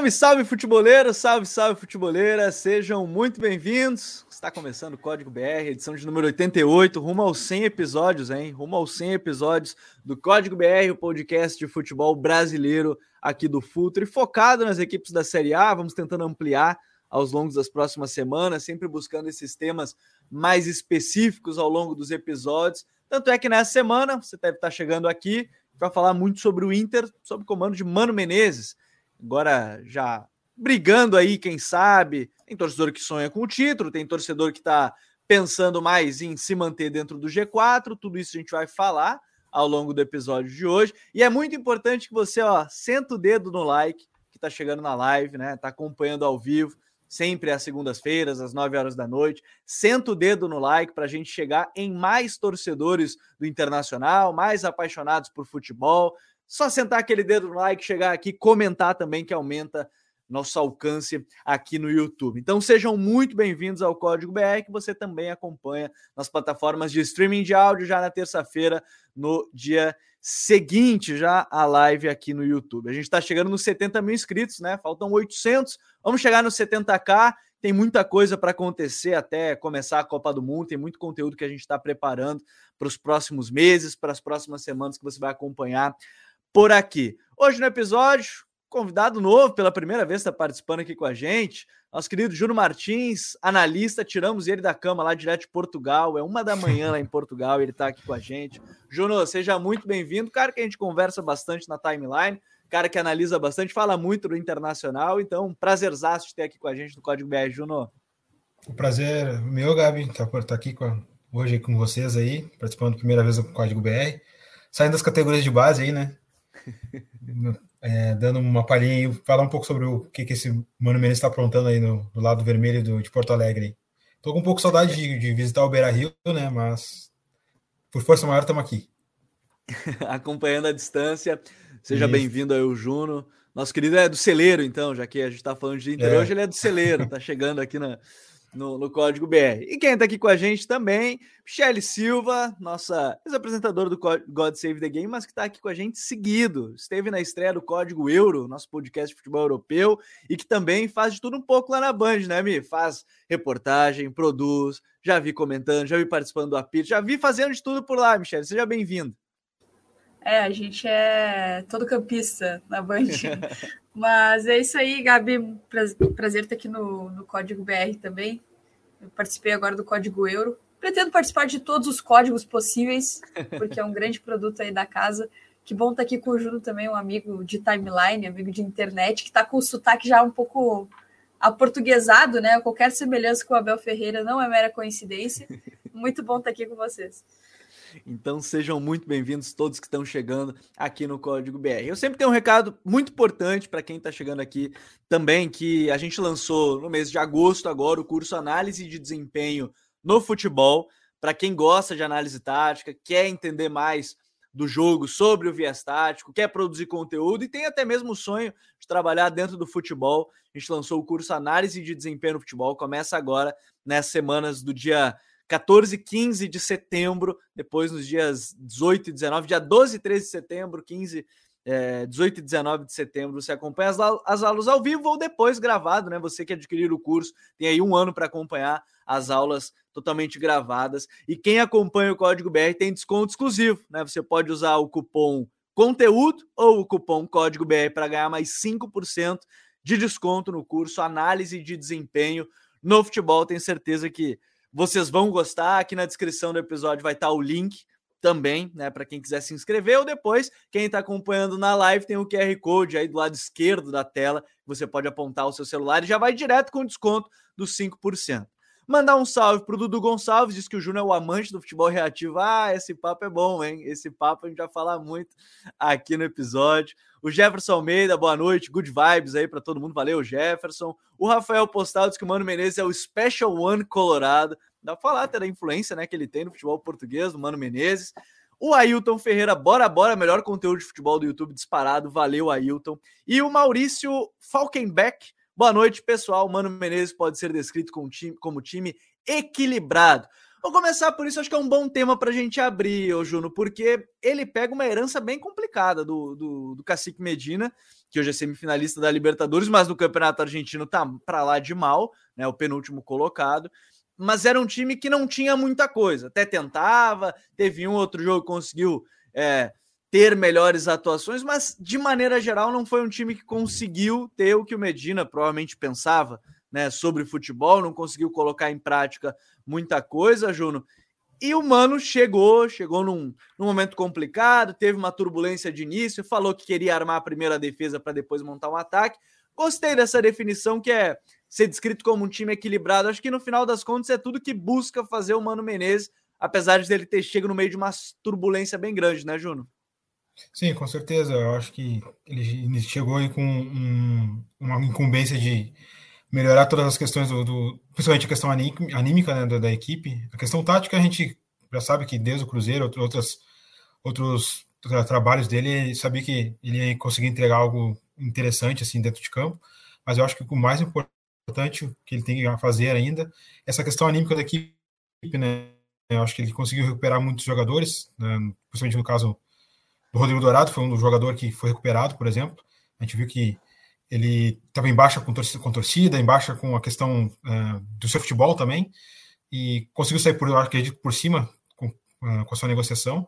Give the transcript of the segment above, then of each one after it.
Salve, salve futeboleiro, salve, salve futeboleira, sejam muito bem-vindos. Está começando o Código BR, edição de número 88, rumo aos 100 episódios, hein? Rumo aos 100 episódios do Código BR, o podcast de futebol brasileiro aqui do Futre, focado nas equipes da Série A. Vamos tentando ampliar aos longos das próximas semanas, sempre buscando esses temas mais específicos ao longo dos episódios. Tanto é que nessa semana você deve estar chegando aqui para falar muito sobre o Inter, sob comando de Mano Menezes agora já brigando aí, quem sabe. Tem torcedor que sonha com o título, tem torcedor que está pensando mais em se manter dentro do G4. Tudo isso a gente vai falar ao longo do episódio de hoje. E é muito importante que você, ó, senta o dedo no like que está chegando na live, né? Tá acompanhando ao vivo, sempre às segundas-feiras, às 9 horas da noite. Senta o dedo no like para a gente chegar em mais torcedores do Internacional, mais apaixonados por futebol, só sentar aquele dedo no like, chegar aqui, comentar também, que aumenta nosso alcance aqui no YouTube. Então sejam muito bem-vindos ao Código BR, que você também acompanha nas plataformas de streaming de áudio já na terça-feira, no dia seguinte, já a live aqui no YouTube. A gente está chegando nos 70 mil inscritos, né? Faltam 800, vamos chegar nos 70k. Tem muita coisa para acontecer até começar a Copa do Mundo. Tem muito conteúdo que a gente está preparando para os próximos meses, para as próximas semanas que você vai acompanhar por aqui. Hoje no episódio, convidado novo, pela primeira vez está participando aqui com a gente, nosso querido Júnior Martins, analista, tiramos ele da cama lá direto de Portugal, é uma da manhã lá em Portugal, ele está aqui com a gente. Júnior, seja muito bem-vindo, cara que a gente conversa bastante na timeline, cara que analisa bastante, fala muito do internacional, então prazerzaço de ter aqui com a gente no Código BR, Júnior. O prazer meu, Gabi, estar tá, tá aqui com, hoje com vocês aí, participando pela primeira vez do Código BR, saindo das categorias de base aí, né? É, dando uma palhinha e falar um pouco sobre o que, que esse Mano Menezes está aprontando aí no, lado vermelho do, de Porto Alegre. Tô com um pouco de saudade de, de visitar o Beira Rio, né? Mas por força maior estamos aqui. Acompanhando a distância. Seja bem-vindo aí, o Juno. Nosso querido é do celeiro, então, já que a gente está falando de Inter. É. Hoje ele é do celeiro, tá chegando aqui na, no, no Código BR. E quem está aqui com a gente também, Michele Silva, nossa ex-apresentadora do God Save the Game, mas que está aqui com a gente seguido. Esteve na estreia do Código Euro, nosso podcast de futebol europeu, e que também faz de tudo um pouco lá na Band, né, Mi? Faz reportagem, produz, já vi comentando, já vi participando do apito, já vi fazendo de tudo por lá, Michele. Seja bem-vindo. É, a gente é todo campista na Band. Mas é isso aí, Gabi. Prazer estar aqui no, no Código BR também. Eu participei agora do Código Euro. Pretendo participar de todos os códigos possíveis, porque é um grande produto aí da casa. Que bom estar aqui com o Juno também, um amigo de timeline, amigo de internet, que está com o sotaque já um pouco aportuguesado, né? Qualquer semelhança com o Abel Ferreira não é mera coincidência. Muito bom estar aqui com vocês. Então sejam muito bem-vindos todos que estão chegando aqui no Código BR. Eu sempre tenho um recado muito importante para quem está chegando aqui também, que a gente lançou no mês de agosto agora o curso Análise de Desempenho no Futebol. Para quem gosta de análise tática, quer entender mais do jogo sobre o viés tático, quer produzir conteúdo e tem até mesmo o sonho de trabalhar dentro do futebol. A gente lançou o curso Análise de Desempenho no Futebol, começa agora nessas semanas do dia 14 e 15 de setembro, depois nos dias 18 e 19, dia 12 e 13 de setembro, 15, é, 18 e 19 de setembro, você acompanha as, as aulas ao vivo ou depois gravado, né? Você que adquirir o curso tem aí um ano para acompanhar as aulas totalmente gravadas. E quem acompanha o Código BR tem desconto exclusivo, né? Você pode usar o cupom conteúdo ou o cupom Código BR para ganhar mais 5% de desconto no curso Análise de Desempenho no Futebol. Tenho certeza que vocês vão gostar. Aqui na descrição do episódio vai estar o link também, né, para quem quiser se inscrever ou depois, quem está acompanhando na live tem o QR Code aí do lado esquerdo da tela, você pode apontar o seu celular e já vai direto com desconto dos 5%. Mandar um salve pro Dudu Gonçalves, diz que o Júnior é o amante do futebol reativo. Ah, esse papo é bom, hein? Esse papo a gente vai falar muito aqui no episódio. O Jefferson Almeida, boa noite, good vibes aí para todo mundo. Valeu, Jefferson. O Rafael Postal diz que o Mano Menezes é o Special One Colorado. Dá pra falar até da influência né, que ele tem no futebol português, do Mano Menezes. O Ailton Ferreira, bora, bora, melhor conteúdo de futebol do YouTube disparado. Valeu, Ailton. E o Maurício Falkenbeck, Boa noite, pessoal. Mano Menezes pode ser descrito como time, como time equilibrado. Vou começar por isso, acho que é um bom tema para a gente abrir, ô Juno, porque ele pega uma herança bem complicada do, do, do Cacique Medina, que hoje é semifinalista da Libertadores, mas no Campeonato Argentino tá para lá de mal, né? O penúltimo colocado. Mas era um time que não tinha muita coisa, até tentava, teve um outro jogo que conseguiu é, ter melhores atuações, mas de maneira geral não foi um time que conseguiu ter o que o Medina provavelmente pensava né, sobre futebol, não conseguiu colocar em prática muita coisa, Juno. E o Mano chegou, chegou num, num momento complicado, teve uma turbulência de início, falou que queria armar a primeira defesa para depois montar um ataque. Gostei dessa definição que é ser descrito como um time equilibrado. Acho que no final das contas é tudo que busca fazer o Mano Menezes, apesar de ele ter chegado no meio de uma turbulência bem grande, né, Juno? Sim, com certeza. Eu acho que ele chegou aí com um, uma incumbência de melhorar todas as questões do, do principalmente a questão anímica né, da, da, equipe. A questão tática a gente já sabe que desde o Cruzeiro, outros outros tra trabalhos dele, sabia que ele ia conseguir entregar algo interessante assim dentro de campo. Mas eu acho que o mais importante que ele tem a fazer ainda é essa questão anímica da equipe, né? Eu acho que ele conseguiu recuperar muitos jogadores, né? principalmente no caso do Rodrigo Dourado, foi um jogador que foi recuperado, por exemplo. A gente viu que ele estava em baixa com torcida, com torcida, em baixa com a questão uh, do seu futebol também, e conseguiu sair, por, acredito, por cima com, uh, com a sua negociação.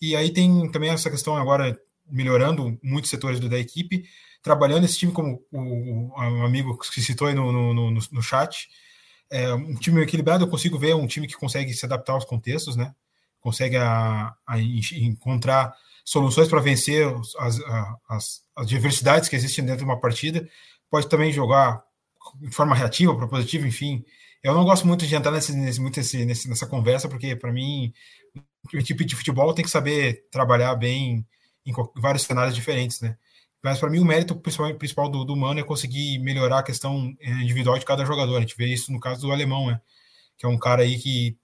E aí tem também essa questão agora melhorando muitos setores da equipe, trabalhando esse time, como o, o, o amigo que citou aí no, no, no, no chat, é um time equilibrado, eu consigo ver um time que consegue se adaptar aos contextos, né? Consegue a, a encontrar soluções para vencer as, as, as, diversidades que existem dentro de uma partida. Pode também jogar de forma reativa, propositiva, enfim. Eu não gosto muito de entrar nesse, nesse, muito nesse, nessa conversa, porque para mim, o tipo de futebol tem que saber trabalhar bem em vários cenários diferentes, né? Mas para mim o mérito principal, principal do, do Mano é conseguir melhorar a questão eh, individual de cada jogador. A gente vê isso no caso do alemão, né? Que é um cara aí que,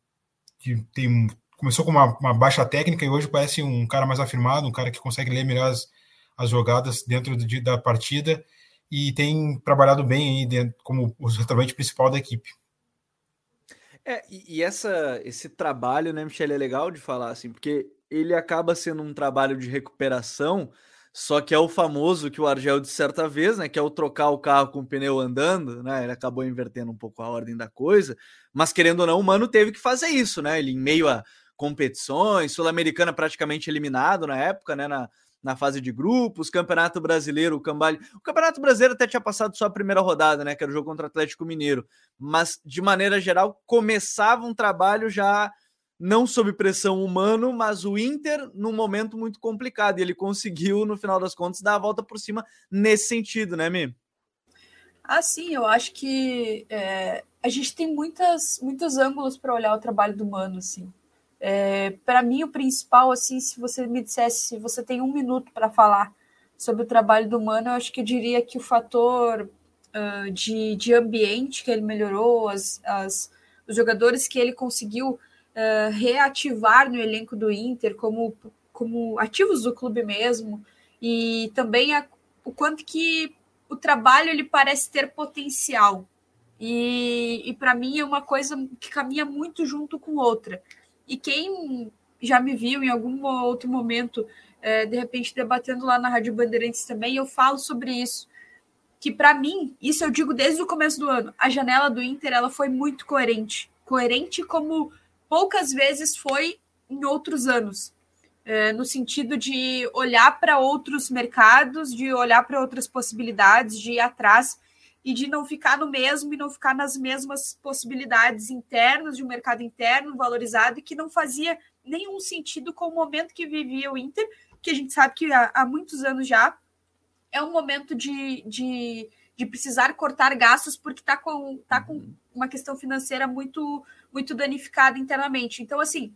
que tem começou com uma, uma, baixa técnica e hoje parece um cara mais afirmado, um cara que consegue ler melhor as, as jogadas dentro de, da partida e tem trabalhado bem aí dentro, como o centroavante principal da equipe. É, e, e, essa, esse trabalho, né, Michele, é legal de falar assim, porque ele acaba sendo um trabalho de recuperação, só que é o famoso que o Argel de certa vez, né, que é o trocar o carro com o pneu andando, né, ele acabou invertendo um pouco a ordem da coisa, mas querendo ou não, o Mano teve que fazer isso, né, ele em meio a competições, Sul-Americana praticamente eliminado na época, né? Na, na fase de grupos, Campeonato Brasileiro, o Cambale. O Campeonato Brasileiro até tinha passado só a primeira rodada, né? Que era o jogo contra o Atlético Mineiro. Mas, de maneira geral, começava um trabalho já não sob pressão humano, mas o Inter num momento muito complicado. E ele conseguiu, no final das contas, dar a volta por cima nesse sentido, né, Mi? Ah, sim, eu acho que é, a gente tem muitas, muitos ângulos para olhar o trabalho do Mano, assim. É, para mim, o principal, assim, se você me dissesse se você tem um minuto para falar sobre o trabalho do Mano, eu acho que eu diria que o fator uh, de, de ambiente que ele melhorou, as, as, os jogadores que ele conseguiu uh, reativar no elenco do Inter como, como ativos do clube mesmo, e também a, o quanto que o trabalho ele parece ter potencial. E, e para mim é uma coisa que caminha muito junto com outra. E quem já me viu em algum outro momento, é, de repente debatendo lá na Rádio Bandeirantes também, eu falo sobre isso. Que para mim, isso eu digo desde o começo do ano, a janela do Inter ela foi muito coerente. Coerente como poucas vezes foi em outros anos. É, no sentido de olhar para outros mercados, de olhar para outras possibilidades, de ir atrás e de não ficar no mesmo e não ficar nas mesmas possibilidades internas de um mercado interno valorizado e que não fazia nenhum sentido com o momento que vivia o Inter, que a gente sabe que há, há muitos anos já é um momento de, de, de precisar cortar gastos porque está com, tá com uhum. uma questão financeira muito, muito danificada internamente. Então, assim,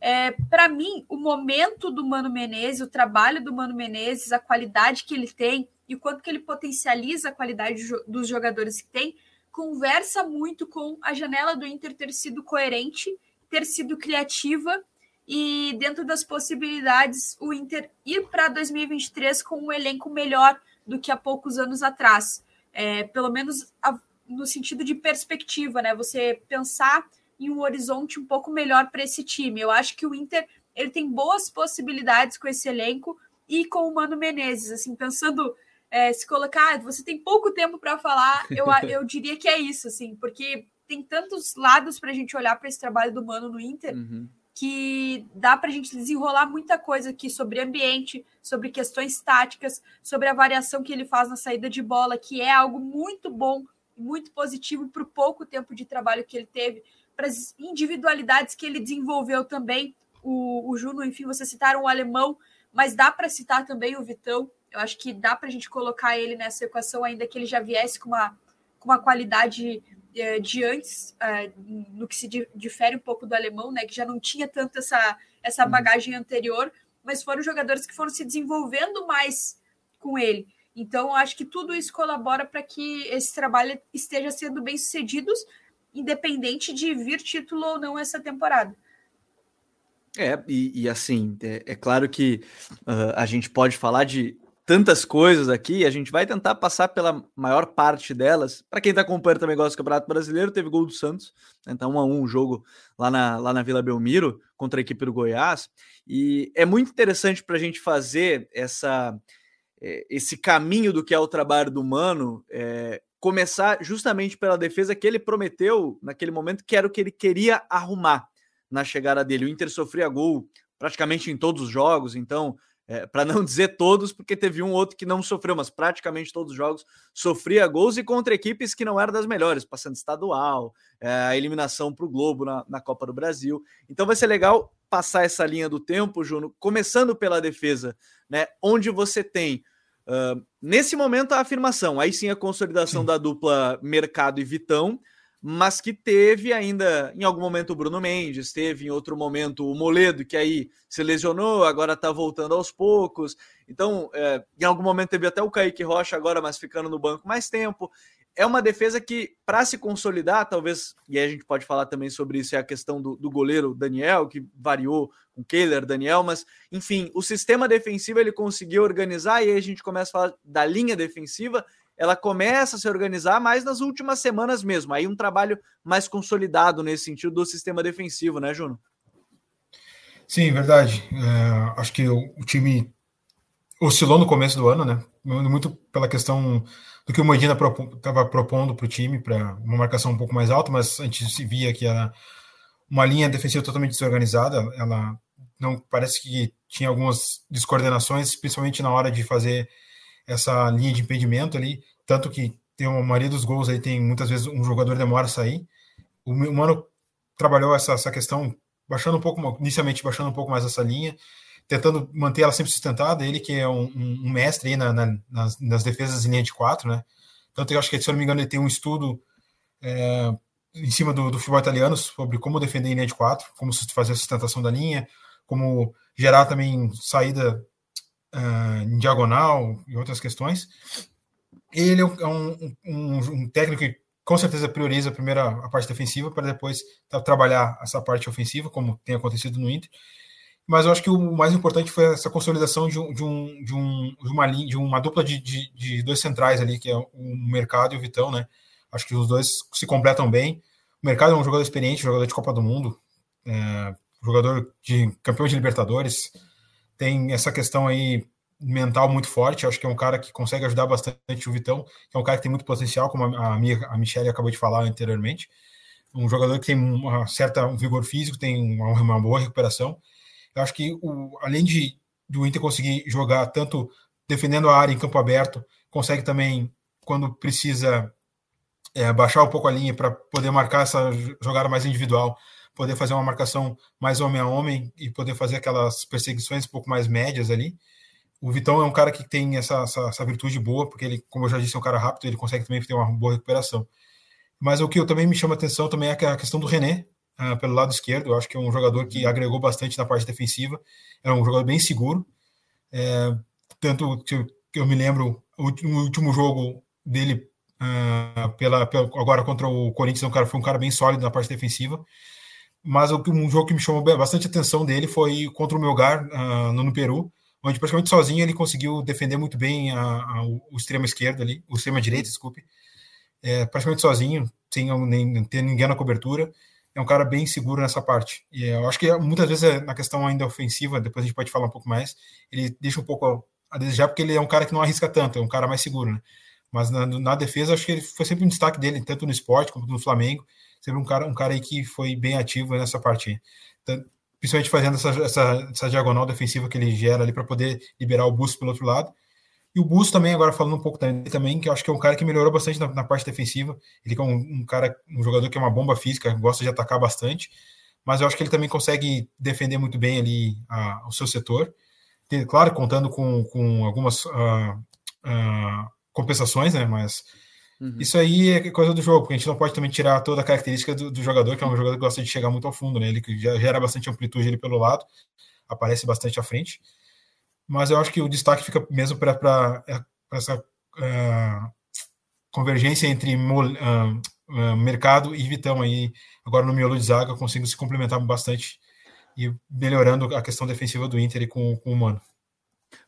é, para mim, o momento do Mano Menezes, o trabalho do Mano Menezes, a qualidade que ele tem, e o quanto que ele potencializa a qualidade dos jogadores que tem, conversa muito com a janela do Inter ter sido coerente, ter sido criativa e dentro das possibilidades o Inter ir para 2023 com um elenco melhor do que há poucos anos atrás. É, pelo menos a, no sentido de perspectiva, né? Você pensar em um horizonte um pouco melhor para esse time. Eu acho que o Inter ele tem boas possibilidades com esse elenco e com o Mano Menezes. Assim, pensando, é, se colocar, você tem pouco tempo para falar, eu, eu diria que é isso, assim, porque tem tantos lados para a gente olhar para esse trabalho do Mano no Inter. Uhum que dá para a gente desenrolar muita coisa aqui sobre ambiente, sobre questões táticas, sobre a variação que ele faz na saída de bola, que é algo muito bom, muito positivo para o pouco tempo de trabalho que ele teve, para as individualidades que ele desenvolveu também. O, o Juno, enfim, vocês citaram o alemão, mas dá para citar também o Vitão. Eu acho que dá para a gente colocar ele nessa equação, ainda que ele já viesse com uma, com uma qualidade é, de antes, é, no que se difere um pouco do alemão, né, que já não tinha tanto essa, essa uhum. bagagem anterior, mas foram jogadores que foram se desenvolvendo mais com ele. Então, acho que tudo isso colabora para que esse trabalho esteja sendo bem sucedido, independente de vir título ou não essa temporada. É, e, e assim, é, é, claro que uh, a gente pode falar de tantas coisas aqui, a gente vai tentar passar pela maior parte delas. Para quem está acompanhando também gosta do Campeonato Brasileiro, teve gol do Santos, né? então um a um jogo lá na, lá na Vila Belmiro contra a equipe do Goiás. E é muito interessante para a gente fazer essa, é, esse caminho do que é o trabalho do Mano, é, começar justamente pela defesa que ele prometeu naquele momento, que era o que ele queria arrumar na chegada dele. O Inter sofria gol praticamente em todos os jogos, então é, para não dizer todos, porque teve um outro que não sofreu, mas praticamente todos os jogos sofria gols e contra equipes que não eram das melhores, passando estadual, é, a eliminação para o Globo na, na, Copa do Brasil. Então vai ser legal passar essa linha do tempo, Juno, começando pela defesa, né? Onde você tem. Uh, nesse momento a afirmação, aí sim a consolidação sim. da dupla Mercado e Vitão, mas que teve ainda em algum momento o Bruno Mendes, teve em outro momento o Moledo, que aí se lesionou, agora está voltando aos poucos. Então, é, em algum momento teve até o Kaique Rocha agora, mas ficando no banco mais tempo. É uma defesa que, para se consolidar, talvez, e aí a gente pode falar também sobre isso, é a questão do, do goleiro Daniel, que variou com Kehler, Daniel, mas, enfim, o sistema defensivo ele conseguiu organizar, e aí a gente começa a falar da linha defensiva, ela começa a se organizar mais nas últimas semanas mesmo. Aí um trabalho mais consolidado nesse sentido do sistema defensivo, né, Juno? Sim, verdade. É, acho que o, time oscilou no começo do ano, né? Muito pela questão do que o Medina estava propondo para o time, para uma marcação um pouco mais alta, mas a gente se via que era uma linha defensiva totalmente desorganizada. Ela não parece que tinha algumas descoordenações, principalmente na hora de fazer essa linha de impedimento ali. Tanto que tem uma maioria dos gols aí, tem muitas vezes um jogador demora a sair. O Mano trabalhou essa, essa questão, baixando um pouco, inicialmente baixando um pouco mais essa linha, tentando manter ela sempre sustentada. Ele que é um, um mestre aí na, na, nas, nas, defesas em linha de quatro, né? Tanto eu acho que, se eu não me engano, ele tem um estudo é, em cima do, do futebol italiano sobre como defender em linha de quatro, como fazer a sustentação da linha, como gerar também saída uh, em diagonal e outras questões ele é um, um, um, técnico que com certeza prioriza a, a parte defensiva para depois trabalhar essa parte ofensiva, como tem acontecido no Inter. Mas eu acho que o mais importante foi essa consolidação de, de, um, de, um, de uma, linha, de uma dupla de, de, de, dois centrais ali, que é o Mercado e o Vitão, né? Acho que os dois se completam bem. O Mercado é um jogador experiente, jogador de Copa do Mundo, é, jogador de campeão de Libertadores. Tem essa questão aí mental muito forte. Acho que é um cara que consegue ajudar bastante o Vitão, que é um cara que tem muito potencial, como a, minha, a Michelle acabou de falar anteriormente. Um jogador que tem uma certa um vigor físico, tem uma, uma boa recuperação. Eu acho que, o, além de do Inter conseguir jogar tanto defendendo a área em campo aberto, consegue também, quando precisa, é, baixar um pouco a linha para poder marcar essa jogada mais individual, poder fazer uma marcação mais homem a homem e poder fazer aquelas perseguições um pouco mais médias ali. O Vitão é um cara que tem essa, essa, essa, virtude boa, porque ele, como eu já disse, é um cara rápido, ele consegue também ter uma boa recuperação. Mas o que eu também me chama atenção também é a questão do René, uh, pelo lado esquerdo. Eu acho que é um jogador que agregou bastante na parte defensiva. É um jogador bem seguro. É, tanto que eu, que eu, me lembro, o, o último jogo dele, uh, pela, pela, agora contra o Corinthians, é um cara, foi um cara bem sólido na parte defensiva. Mas um jogo que me chamou bastante atenção dele foi contra o Melgar, uh, no, no Peru onde praticamente sozinho ele conseguiu defender muito bem a, a, o extremo esquerdo ali, o extremo direito, desculpe, é, praticamente sozinho, sem nem, ter ninguém na cobertura. é um cara bem seguro nessa parte. E eu acho que muitas vezes é na questão ainda ofensiva, depois a gente pode falar um pouco mais, ele deixa um pouco a desejar porque ele é um cara que não arrisca tanto, é um cara mais seguro, né? Mas na, na defesa, acho que ele foi sempre um destaque dele, tanto no esporte como no Flamengo. Sempre um cara, um cara aí que foi bem ativo nessa parte. Principalmente fazendo essa, essa, essa, diagonal defensiva que ele gera ali para poder liberar o Busto pelo outro lado. E o Busto também, agora falando um pouco também, que eu acho que é um cara que melhorou bastante na, na parte defensiva. Ele é um, um, cara, um jogador que é uma bomba física, gosta de atacar bastante, mas eu acho que ele também consegue defender muito bem ali a, o seu setor. Claro, contando com, com algumas uh, uh, compensações, né? Mas uhum. isso aí é coisa do jogo, porque a gente não pode também tirar toda a característica do, do, jogador, que é um jogador que gosta de chegar muito ao fundo, né? Ele já gera bastante amplitude ali pelo lado, aparece bastante à frente. Mas eu acho que o destaque fica mesmo para essa uh, convergência entre uh, uh, mercado e Vitão aí, agora no miolo de zaga, consigo se complementar bastante e melhorando a questão defensiva do Inter com, com o Mano.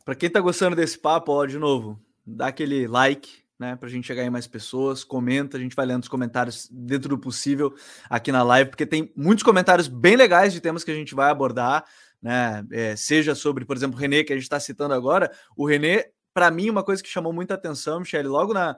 Para quem está gostando desse papo, ó, de novo, dá aquele like, né, para a gente chegar em mais pessoas, comenta, a gente vai lendo os comentários dentro do possível aqui na live, porque tem muitos comentários bem legais de temas que a gente vai abordar, né, é, seja sobre, por exemplo, o René, que a gente está citando agora, o René, para mim, uma coisa que chamou muita atenção, Michele, logo na,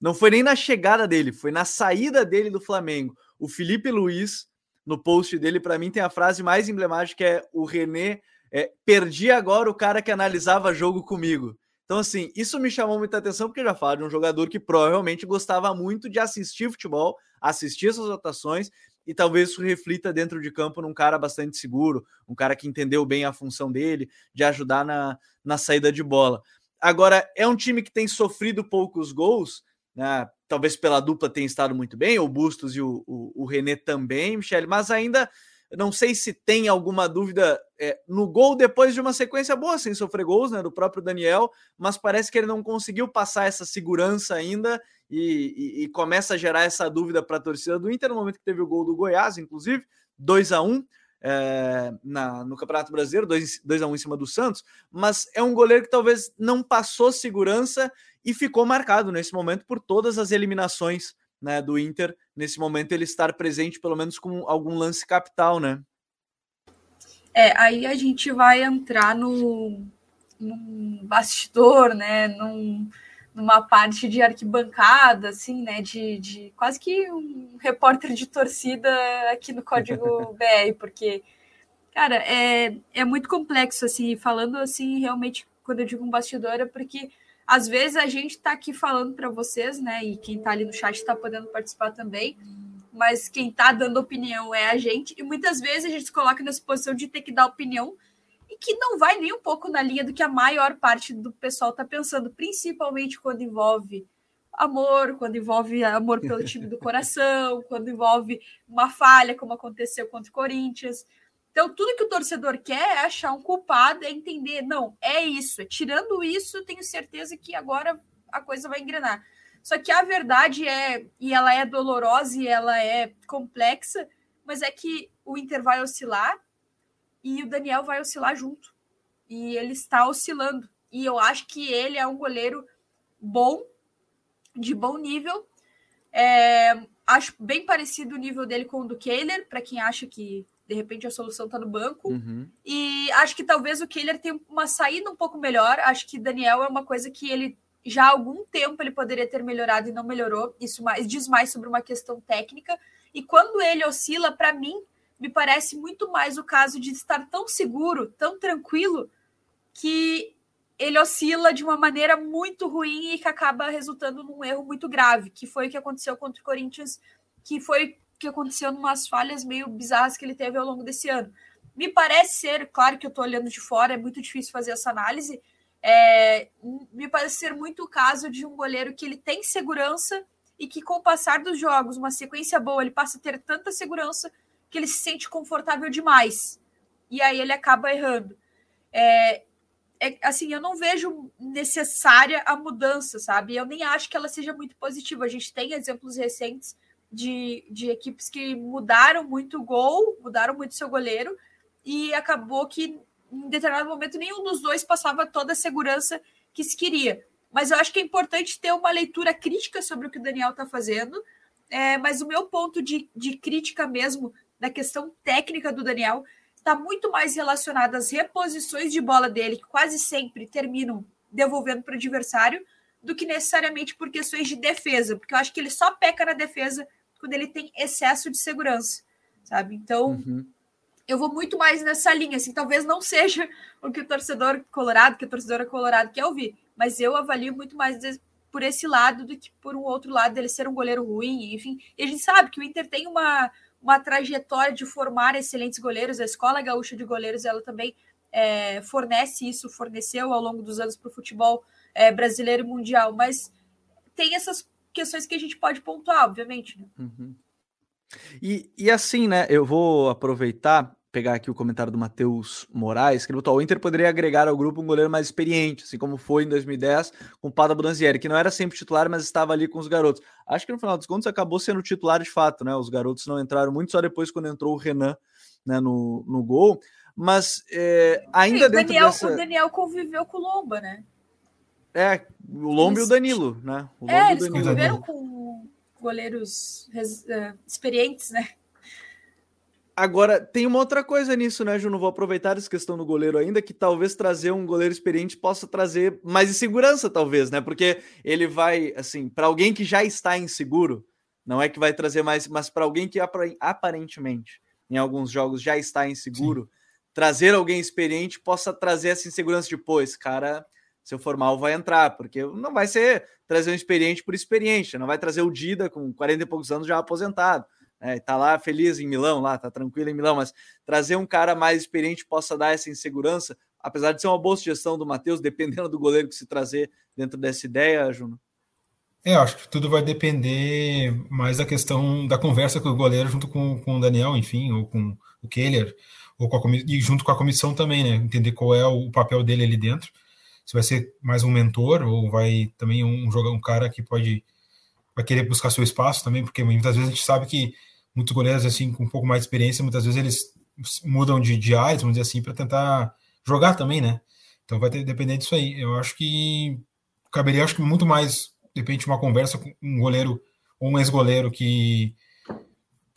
não foi nem na chegada dele, foi na saída dele do Flamengo, o Felipe Luiz, no post dele, para mim tem a frase mais emblemática, que é o René, é, perdi agora o cara que analisava jogo comigo, então, assim, isso me chamou muita atenção porque já fala de um jogador que provavelmente gostava muito de assistir futebol, assistir essas rotações e talvez isso reflita dentro de campo num cara bastante seguro, um cara que entendeu bem a função dele, de ajudar na, na saída de bola. Agora, é um time que tem sofrido poucos gols, né? talvez pela dupla tenha estado muito bem, o Bustos e o, o, o René também, Michele, mas ainda não sei se tem alguma dúvida é, no gol depois de uma sequência boa, sem sofrer gols, né? Do próprio Daniel, mas parece que ele não conseguiu passar essa segurança ainda e, e, e começa a gerar essa dúvida para a torcida do Inter no momento que teve o gol do Goiás, inclusive, 2 a 1 é, na, no Campeonato Brasileiro, 2 a 1 em cima do Santos, mas é um goleiro que talvez não passou segurança e ficou marcado nesse momento por todas as eliminações né, do Inter, nesse momento ele estar presente pelo menos com algum lance capital, né? É, aí a gente vai entrar no num bastidor, né, num, numa parte de arquibancada, assim, né, de, de quase que um repórter de torcida aqui no Código BR, porque, cara, é, é muito complexo, assim, falando assim, realmente, quando eu digo um bastidor, é porque às vezes a gente está aqui falando para vocês, né? E quem está ali no chat está podendo participar também, mas quem está dando opinião é a gente, e muitas vezes a gente se coloca nessa posição de ter que dar opinião e que não vai nem um pouco na linha do que a maior parte do pessoal está pensando, principalmente quando envolve amor, quando envolve amor pelo time do coração, quando envolve uma falha, como aconteceu contra o Corinthians. Então, tudo que o torcedor quer é achar um culpado, é entender, não, é isso. Tirando isso, tenho certeza que agora a coisa vai engrenar. Só que a verdade é, e ela é dolorosa e ela é complexa, mas é que o Inter vai oscilar e o Daniel vai oscilar junto. E ele está oscilando. E eu acho que ele é um goleiro bom, de bom nível. É, acho bem parecido o nível dele com o do Kehler, para quem acha que de repente a solução está no banco. Uhum. E acho que talvez o Killer tenha uma saída um pouco melhor. Acho que Daniel é uma coisa que ele já há algum tempo ele poderia ter melhorado e não melhorou. Isso mais, diz mais sobre uma questão técnica. E quando ele oscila, para mim, me parece muito mais o caso de estar tão seguro, tão tranquilo, que ele oscila de uma maneira muito ruim e que acaba resultando num erro muito grave, que foi o que aconteceu contra o Corinthians, que foi que aconteceu umas falhas meio bizarras que ele teve ao longo desse ano. Me parece ser, claro que eu estou olhando de fora, é muito difícil fazer essa análise. É, me parece ser muito o caso de um goleiro que ele tem segurança e que, com o passar dos jogos, uma sequência boa, ele passa a ter tanta segurança que ele se sente confortável demais. E aí ele acaba errando. É, é, assim, eu não vejo necessária a mudança, sabe? Eu nem acho que ela seja muito positiva. A gente tem exemplos recentes de, de equipes que mudaram muito o gol, mudaram muito seu goleiro, e acabou que em determinado momento nenhum dos dois passava toda a segurança que se queria. Mas eu acho que é importante ter uma leitura crítica sobre o que o Daniel está fazendo. É, mas o meu ponto de, de crítica mesmo da questão técnica do Daniel está muito mais relacionada às reposições de bola dele, que quase sempre terminam devolvendo para o adversário, do que necessariamente por questões de defesa, porque eu acho que ele só peca na defesa quando ele tem excesso de segurança, sabe? Então, uhum. eu vou muito mais nessa linha, assim, talvez não seja o que o torcedor colorado, que a torcedora colorado quer ouvir, mas eu avalio muito mais por esse lado do que por um outro lado dele ser um goleiro ruim, enfim. E a gente sabe que o Inter tem uma, uma trajetória de formar excelentes goleiros, a Escola Gaúcha de Goleiros, ela também é, fornece isso, forneceu ao longo dos anos para o futebol é, brasileiro e mundial, mas tem essas questões que a gente pode pontuar, obviamente. Né? Uhum. E, e assim, né? Eu vou aproveitar pegar aqui o comentário do Matheus Moraes, que ele botou: o Inter poderia agregar ao grupo um goleiro mais experiente, assim como foi em 2010 com o Pada Branzieri, que não era sempre titular, mas estava ali com os garotos. Acho que no final dos contos acabou sendo titular de fato, né? Os garotos não entraram muito só depois quando entrou o Renan né, no, no gol. Mas é, ainda Sim, dentro Daniel, dessa... O Daniel conviveu com o Lomba, né? É, o Lomba eles... e o Danilo, né? O é, eles conviveram com goleiros uh, experientes, né? Agora, tem uma outra coisa nisso, né, Ju? Não vou aproveitar essa questão do goleiro ainda, que talvez trazer um goleiro experiente possa trazer mais insegurança, talvez, né? Porque ele vai, assim, para alguém que já está inseguro, não é que vai trazer mais, mas para alguém que aparentemente em alguns jogos já está inseguro, Sim. trazer alguém experiente possa trazer essa insegurança de, pô, esse cara, se eu for mal, vai entrar, porque não vai ser trazer um experiente por experiente, não vai trazer o Dida com 40 e poucos anos já aposentado é, tá lá feliz em Milão, lá, tá tranquilo em Milão, mas trazer um cara mais experiente possa dar essa insegurança, apesar de ser uma boa sugestão do Matheus, dependendo do goleiro que se trazer dentro dessa ideia, Juno. É, acho que tudo vai depender mais da questão da conversa com o goleiro junto com, com o Daniel, enfim, ou com o Keller, ou com a, e junto com a comissão também, né? Entender qual é o papel dele ali dentro. Se vai ser mais um mentor ou vai também um jogar um cara que pode vai querer buscar seu espaço também, porque muitas vezes a gente sabe que muitos goleiros assim com um pouco mais de experiência, muitas vezes eles mudam de, de áreas, vamos dizer assim, para tentar jogar também, né? Então vai ter, depender disso aí. Eu acho que caberia, acho que muito mais, de repente, uma conversa com um goleiro ou um ex-goleiro que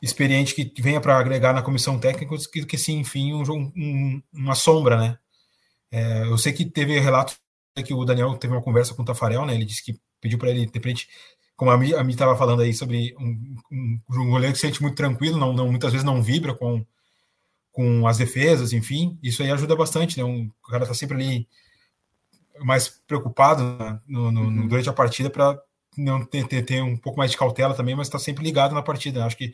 experiente que venha para agregar na comissão técnica que, que sim, enfim, um, um, uma sombra, né? É, eu sei que teve relato que o Daniel teve uma conversa com o Tafarel, né? Ele disse que pediu para ele, de repente, como a Mi estava falando aí sobre um, um, um, goleiro que se sente muito tranquilo, não, não, muitas vezes não vibra com, com as defesas, enfim, isso aí ajuda bastante, né? Um, o cara está sempre ali mais preocupado né, no, no, uhum. durante a partida para não ter, ter, ter, um pouco mais de cautela também, mas está sempre ligado na partida. Acho que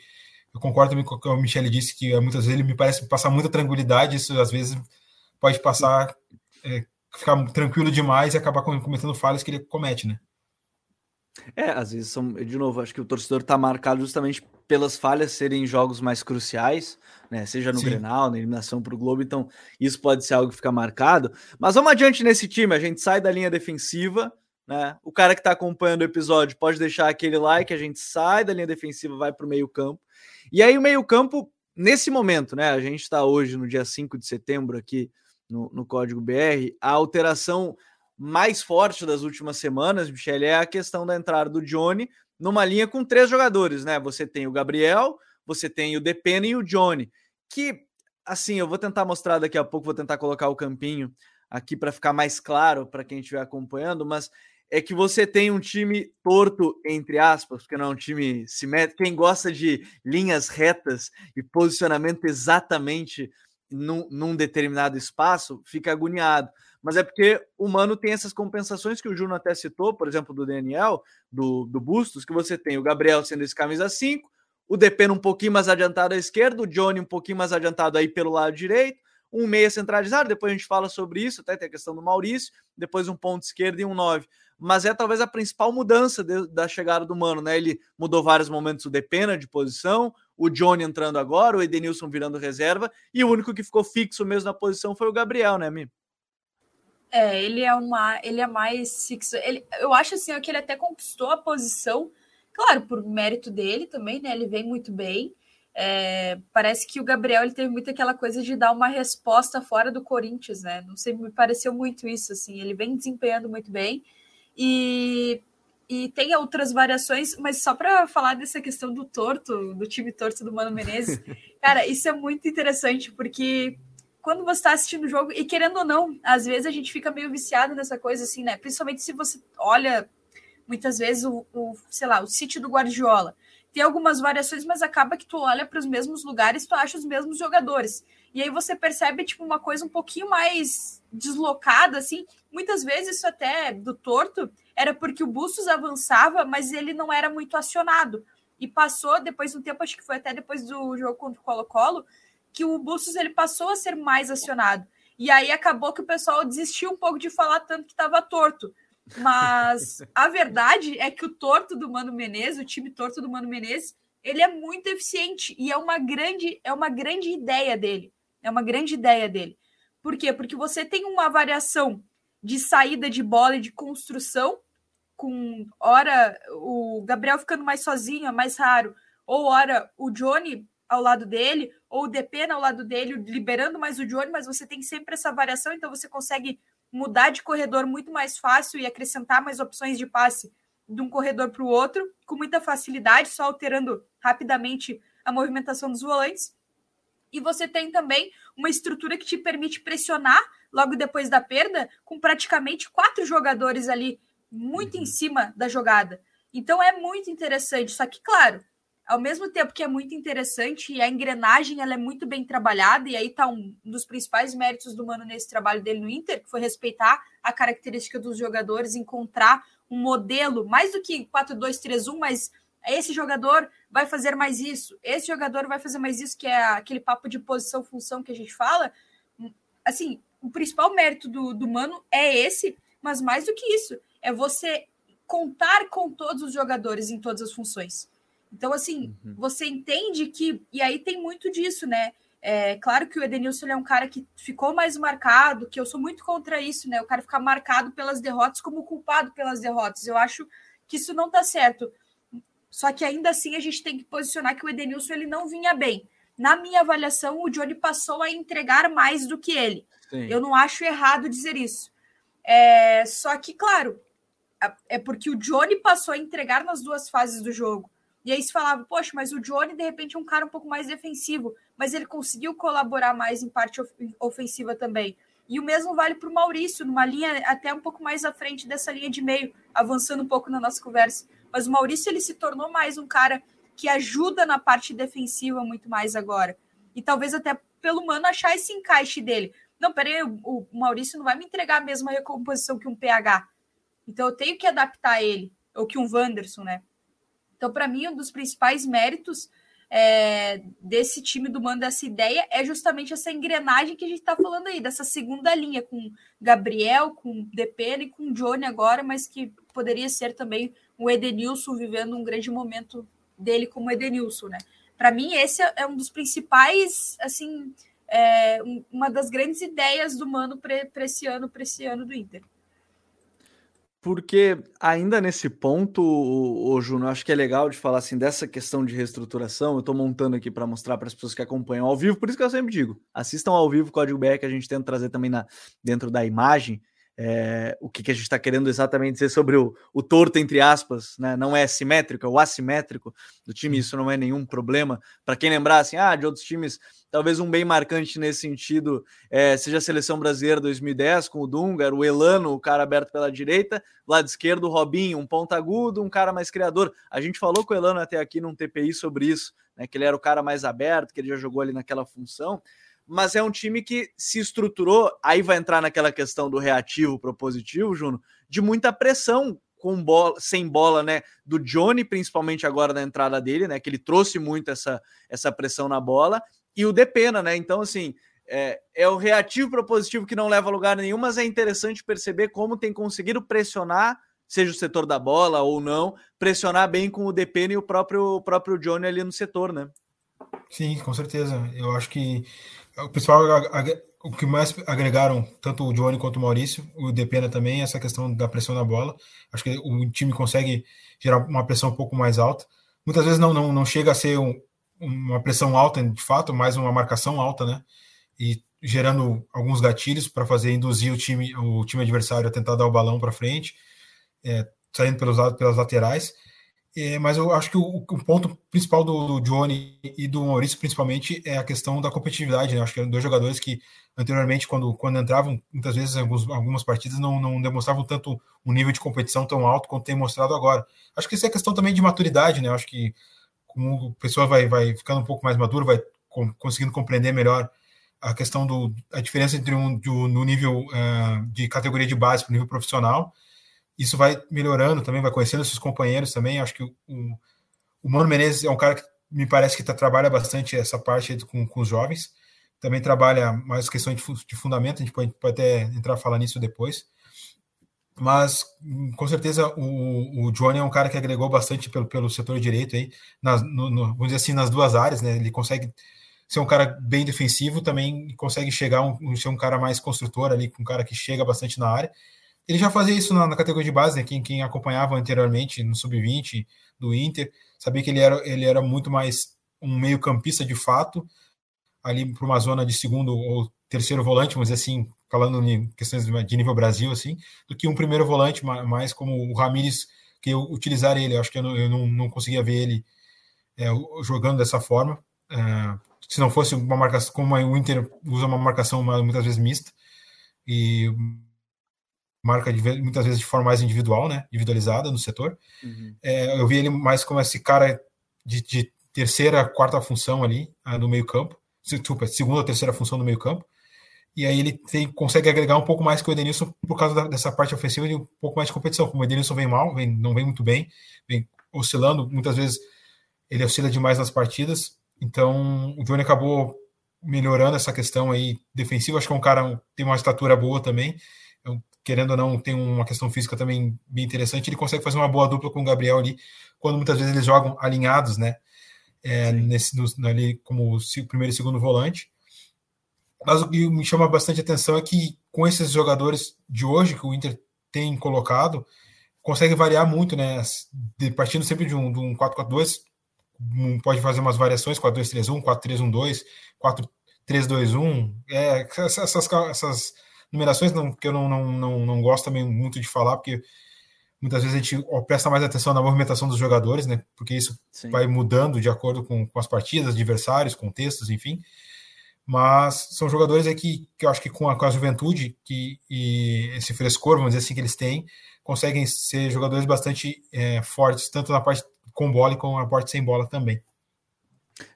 eu concordo também com o que o Michele disse, que muitas vezes ele me parece passar muita tranquilidade, isso às vezes pode passar, é, ficar tranquilo demais e acabar cometendo falhas que ele comete, né? É, às vezes são, de novo, acho que o torcedor está marcado justamente pelas falhas serem jogos mais cruciais, né? Seja no Sim. Grenal, na eliminação para o Globo, então isso pode ser algo que fica marcado. Mas vamos adiante nesse time, a gente sai da linha defensiva, né? O cara que está acompanhando o episódio pode deixar aquele like, a gente sai da linha defensiva, vai para o meio-campo. E aí, o meio-campo, nesse momento, né? A gente está hoje no dia 5 de setembro aqui no, no Código BR, a alteração mais forte das últimas semanas, Michele, é a questão da entrada do Johnny numa linha com três jogadores, né? Você tem o Gabriel, você tem o Depena e o Johnny, que assim, eu vou tentar mostrar daqui a pouco, vou tentar colocar o campinho aqui para ficar mais claro para quem estiver acompanhando, mas é que você tem um time torto, entre aspas, porque não é um time simétrico. Quem gosta de linhas retas e posicionamento exatamente num, num determinado espaço fica agoniado mas é porque o Mano tem essas compensações que o Juno até citou, por exemplo, do Daniel, do, do Bustos, que você tem o Gabriel sendo esse camisa 5, o DP um pouquinho mais adiantado à esquerda, o Johnny um pouquinho mais adiantado aí pelo lado direito, um meia centralizado, depois a gente fala sobre isso, até tem a questão do Maurício, depois um ponto esquerdo e um 9. Mas é talvez a principal mudança de, da chegada do Mano, né? Ele mudou vários momentos o Depena de posição, o Johnny entrando agora, o Edenilson virando reserva, e o único que ficou fixo mesmo na posição foi o Gabriel, né, Mi? É, ele é uma, ele é mais fixo. Ele, eu acho assim que ele até conquistou a posição, claro, por mérito dele também, né? Ele vem muito bem. É, parece que o Gabriel ele teve muito aquela coisa de dar uma resposta fora do Corinthians, né? Não sei, me pareceu muito isso, assim. Ele vem desempenhando muito bem. E e tem outras variações, mas só para falar dessa questão do torto, do time torto do Mano Menezes, cara, isso é muito interessante, porque quando você está assistindo o jogo, e querendo ou não, às vezes a gente fica meio viciado nessa coisa, assim, né? Principalmente se você olha muitas vezes o, o sei lá, o sítio do Guardiola. Tem algumas variações, mas acaba que tu olha para os mesmos lugares, tu acha os mesmos jogadores. E aí você percebe, tipo, uma coisa um pouquinho mais deslocada, assim. Muitas vezes isso até do torto era porque o Bustos avançava, mas ele não era muito acionado. E passou, depois de um tempo, acho que foi até depois do jogo contra o Colo-Colo, que o Bustos ele passou a ser mais acionado. E aí acabou que o pessoal desistiu um pouco de falar tanto que estava torto. Mas a verdade é que o torto do Mano Menezes, o time torto do Mano Menezes, ele é muito eficiente e é uma grande, é uma grande ideia dele. É uma grande ideia dele. Por quê? Porque você tem uma variação de saída de bola e de construção com hora o Gabriel ficando mais sozinho, é mais raro, ou hora o Johnny ao lado dele, ou o DP ao lado dele, liberando mais o Johnny, mas você tem sempre essa variação, então você consegue mudar de corredor muito mais fácil e acrescentar mais opções de passe de um corredor para o outro, com muita facilidade, só alterando rapidamente a movimentação dos volantes. E você tem também uma estrutura que te permite pressionar logo depois da perda, com praticamente quatro jogadores ali muito em uhum. cima da jogada. Então é muito interessante. Só que, claro, ao mesmo tempo que é muito interessante e a engrenagem ela é muito bem trabalhada, e aí está um dos principais méritos do Mano nesse trabalho dele no Inter, que foi respeitar a característica dos jogadores, encontrar um modelo, mais do que 4-2-3-1, mas esse jogador vai fazer mais isso, esse jogador vai fazer mais isso, que é aquele papo de posição-função que a gente fala. Assim, o principal mérito do, do Mano é esse, mas mais do que isso, é você contar com todos os jogadores em todas as funções. Então, assim, uhum. você entende que. E aí tem muito disso, né? É claro que o Edenilson é um cara que ficou mais marcado, que eu sou muito contra isso, né? O cara ficar marcado pelas derrotas como culpado pelas derrotas. Eu acho que isso não tá certo. Só que ainda assim a gente tem que posicionar que o Edenilson ele não vinha bem. Na minha avaliação, o Johnny passou a entregar mais do que ele. Sim. Eu não acho errado dizer isso. É, só que, claro, é porque o Johnny passou a entregar nas duas fases do jogo. E aí se falava, poxa, mas o Johnny de repente é um cara um pouco mais defensivo, mas ele conseguiu colaborar mais em parte ofensiva também. E o mesmo vale para o Maurício, numa linha até um pouco mais à frente dessa linha de meio, avançando um pouco na nossa conversa. Mas o Maurício ele se tornou mais um cara que ajuda na parte defensiva muito mais agora. E talvez até pelo Mano achar esse encaixe dele. Não, peraí, o Maurício não vai me entregar a mesma recomposição que um PH. Então eu tenho que adaptar ele, ou que um Wanderson, né? Então, para mim, um dos principais méritos é, desse time do Mano, dessa ideia, é justamente essa engrenagem que a gente está falando aí, dessa segunda linha, com Gabriel, com Depena e com Johnny agora, mas que poderia ser também o Edenilson vivendo um grande momento dele como Edenilson, né? Para mim, esse é um dos principais, assim, é, uma das grandes ideias do Mano para esse ano, para esse ano do Inter porque ainda nesse ponto, o, Juno, acho que é legal de falar assim dessa questão de reestruturação. Eu estou montando aqui para mostrar para as pessoas que acompanham ao vivo, por isso que eu sempre digo: assistam ao vivo o Código BR que a gente tenta trazer também na, dentro da imagem. É, o que, que, a gente está querendo exatamente dizer sobre o, o, torto, entre aspas, né? não é simétrico, é o assimétrico do time, isso não é nenhum problema. Para quem lembrar, assim, ah, de outros times, talvez um bem marcante nesse sentido é, seja a seleção brasileira 2010, com o Dunga, o Elano, o cara aberto pela direita, lado esquerdo, o Robinho, um ponta agudo, um cara mais criador. A gente falou com o Elano até aqui num TPI sobre isso, né? que ele era o cara mais aberto, que ele já jogou ali naquela função mas é um time que se estruturou, aí vai entrar naquela questão do reativo propositivo, Juno, de muita pressão com bola, sem bola, né, do Johnny, principalmente agora na entrada dele, né, que ele trouxe muito essa, essa pressão na bola, e o Depena, né, então assim, é, é o reativo propositivo que não leva a lugar nenhum, mas é interessante perceber como tem conseguido pressionar, seja o setor da bola ou não, pressionar bem com o Depena e o próprio, o próprio Johnny ali no setor, né. Sim, com certeza. Eu acho que o pessoal, o que mais agregaram, tanto o Johnny quanto o Maurício, o Depena também, essa questão da pressão na bola. Acho que o time consegue gerar uma pressão um pouco mais alta. Muitas vezes não, não, não chega a ser um, uma pressão alta, de fato, mais uma marcação alta, né? E gerando alguns gatilhos para fazer induzir o time, o time adversário a tentar dar o balão para frente. É, saindo pelos lados, pelas laterais. É, mas eu acho que o, o ponto principal do, do, Johnny e do Maurício, principalmente, é a questão da competitividade. Né? Acho que eram dois jogadores que, anteriormente, quando, quando entravam, muitas vezes, alguns, algumas partidas, não, não demonstravam tanto um nível de competição tão alto quanto tem mostrado agora. Acho que isso é questão também de maturidade, né? Acho que como a pessoa vai, vai ficando um pouco mais madura, vai com, conseguindo compreender melhor a questão do a diferença entre um do, no nível uh, de categoria de base para o nível profissional isso vai melhorando também, vai conhecendo seus companheiros também. Acho que o, o Mano Menezes é um cara que me parece que tá, trabalha bastante essa parte com, com os jovens. Também trabalha mais questões de, de fundamento, a gente pode, pode até entrar a falar nisso depois. Mas, com certeza, o, o Johnny é um cara que agregou bastante pelo, pelo setor direito aí, nas, no, no, vamos dizer assim, nas duas áreas, né? Ele consegue ser um cara bem defensivo, também consegue chegar um, ser um cara mais construtor ali, um cara que chega bastante na área ele já fazia isso na, na categoria de base, né? Quem, quem acompanhava anteriormente no sub-20 do Inter, sabia que ele era, ele era muito mais um meio-campista de fato, ali para uma zona de segundo ou terceiro volante, dizer assim, falando em questões de nível Brasil, assim, do que um primeiro volante, mais como o Ramires, que eu utilizar ele. Eu acho que eu não, eu não, não conseguia ver ele é, jogando dessa forma. É, se não fosse uma marcação, como o Inter usa uma marcação muitas vezes mista, e marca de, muitas vezes de forma mais individual, né, individualizada no setor. Uhum. É, eu vi ele mais como esse cara de, de terceira, quarta função ali uh, no meio campo, desculpa, segunda ou terceira função no meio campo. E aí ele tem, consegue agregar um pouco mais que o Edenilson por causa da, dessa parte ofensiva e um pouco mais de competição. Como o Edenilson vem mal, vem, não vem muito bem, vem oscilando, muitas vezes ele oscila demais nas partidas. Então o Johnny acabou melhorando essa questão aí defensiva. Acho que é um cara tem uma estatura boa também querendo ou não, tem uma questão física também bem interessante, ele consegue fazer uma boa dupla com o Gabriel ali, quando muitas vezes eles jogam alinhados, né? É, nesse, no, ali como primeiro e segundo volante. Mas o que me chama bastante atenção é que com esses jogadores de hoje que o Inter tem colocado, consegue variar muito, né? De, partindo sempre de um, de um 4-4-2, pode fazer umas variações, 4-2-3-1, 4-3-1-2, 4-3-2-1, é, essas, essas numerações não, que eu não, não, não, não gosto também muito de falar, porque muitas vezes a gente presta mais atenção na movimentação dos jogadores, né? Porque isso Sim. vai mudando de acordo com, com as partidas, adversários, contextos, enfim. Mas são jogadores aqui que eu acho que com a, com a juventude que, e esse frescor, vamos dizer assim, que eles têm, conseguem ser jogadores bastante é, fortes, tanto na parte com bola e com a parte sem bola também.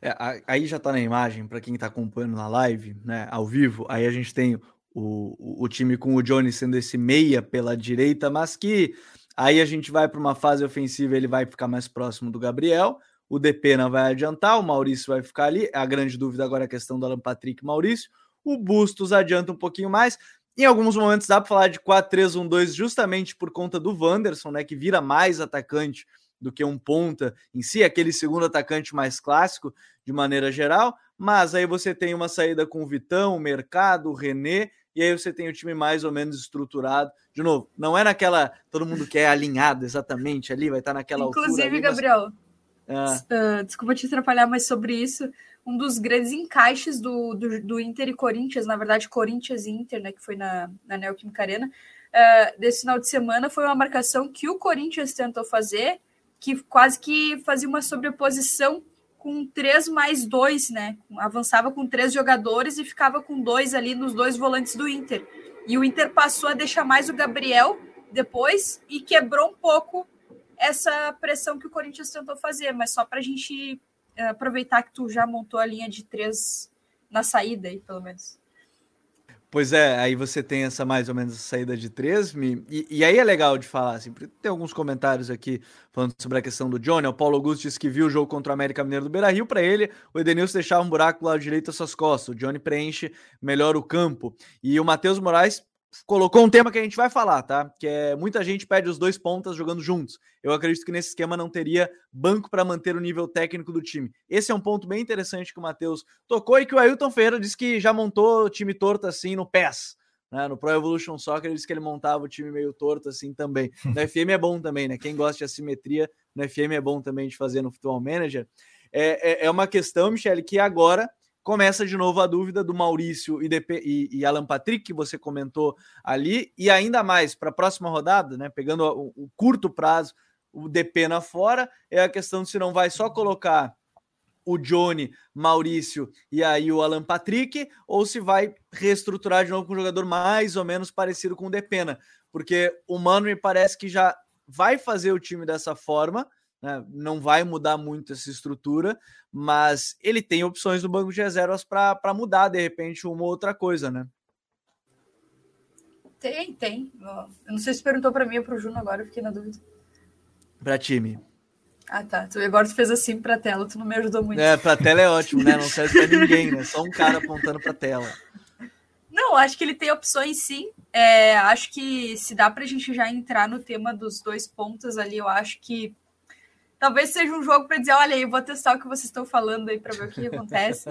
É, aí já está na imagem, para quem está acompanhando na live, né, ao vivo, aí a gente tem o, o, time com o Johnny sendo esse meia pela direita, mas que aí a gente vai para uma fase ofensiva, ele vai ficar mais próximo do Gabriel, o Depena vai adiantar, o Maurício vai ficar ali, a grande dúvida agora é a questão do Alan Patrick e Maurício, o Bustos adianta um pouquinho mais, em alguns momentos dá para falar de 4-3-1-2 justamente por conta do Wanderson, né, que vira mais atacante do que um ponta em si, aquele segundo atacante mais clássico de maneira geral, mas aí você tem uma saída com o Vitão, o Mercado, o René, e aí você tem o time mais ou menos estruturado. De novo, não é naquela. Todo mundo quer alinhado exatamente ali, vai estar naquela Inclusive, altura. Inclusive, Gabriel, mas... uh, desculpa te atrapalhar, mas sobre isso, um dos grandes encaixes do, do, do, Inter e Corinthians, na verdade, Corinthians e Inter, né, que foi na, na Neoquímica Arena, uh, desse final de semana, foi uma marcação que o Corinthians tentou fazer, que quase que fazia uma sobreposição com três mais dois, né? Avançava com três jogadores e ficava com dois ali nos dois volantes do Inter. E o Inter passou a deixar mais o Gabriel depois e quebrou um pouco essa pressão que o Corinthians tentou fazer. Mas só para a gente eh, aproveitar que tu já montou a linha de três na saída aí, pelo menos. Pois é, aí você tem essa mais ou menos saída de três, e, e aí é legal de falar, assim, tem alguns comentários aqui falando sobre a questão do Johnny, o Paulo Augusto disse que viu o jogo contra o América Mineiro do Beira-Rio, para ele, o Edenilson deixava um buraco do lado direito às suas costas, o Johnny preenche melhor o campo, e o Matheus Moraes colocou um tema que a gente vai falar, tá? Que é muita gente pede os dois pontas jogando juntos. Eu acredito que nesse esquema não teria banco para manter o nível técnico do time. Esse é um ponto bem interessante que o Matheus tocou e que o Ailton Ferreira disse que já montou o time torto assim no PES. Né? No Pro Evolution Soccer ele disse que ele montava o time meio torto assim também. No FM é bom também, né? Quem gosta de assimetria, no FM é bom também de fazer no Futebol Manager. É, é, é uma questão, Michele, que agora começa de novo a dúvida do Maurício e, e, e Alan Patrick, que você comentou ali, e ainda mais para a próxima rodada, né? Pegando o, o curto prazo, o DP na fora, é a questão de se não vai só colocar o Johnny, Maurício e aí o Alan Patrick, ou se vai reestruturar de novo com um jogador mais ou menos parecido com o Depena, porque o Mano me parece que já vai fazer o time dessa forma, né? não vai mudar muito essa estrutura, mas ele tem opções no banco de reservas para mudar de repente uma outra coisa, né? Tem, tem. Eu não sei se perguntou para mim ou para o Juno agora, eu fiquei na dúvida. Para time. Ah, tá. Tu, agora tu fez assim pra tela, tu não me ajudou muito. É, pra tela é ótimo, né? Não serve pra ninguém, né? Só um cara apontando pra tela. Não, acho que ele tem opções sim. É, acho que se dá pra gente já entrar no tema dos dois pontos ali, eu acho que talvez seja um jogo para dizer, olha aí, eu vou testar o que vocês estão falando aí para ver o que acontece.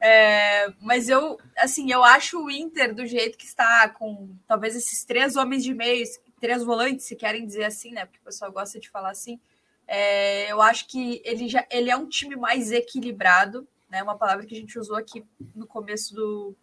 É, mas eu, assim, eu acho o Inter do jeito que está, com talvez esses três homens de meio, três volantes, se querem dizer assim, né? Porque o pessoal gosta de falar assim. É, eu acho que ele já ele é um time mais equilibrado, né? Uma palavra que a gente usou aqui no começo do,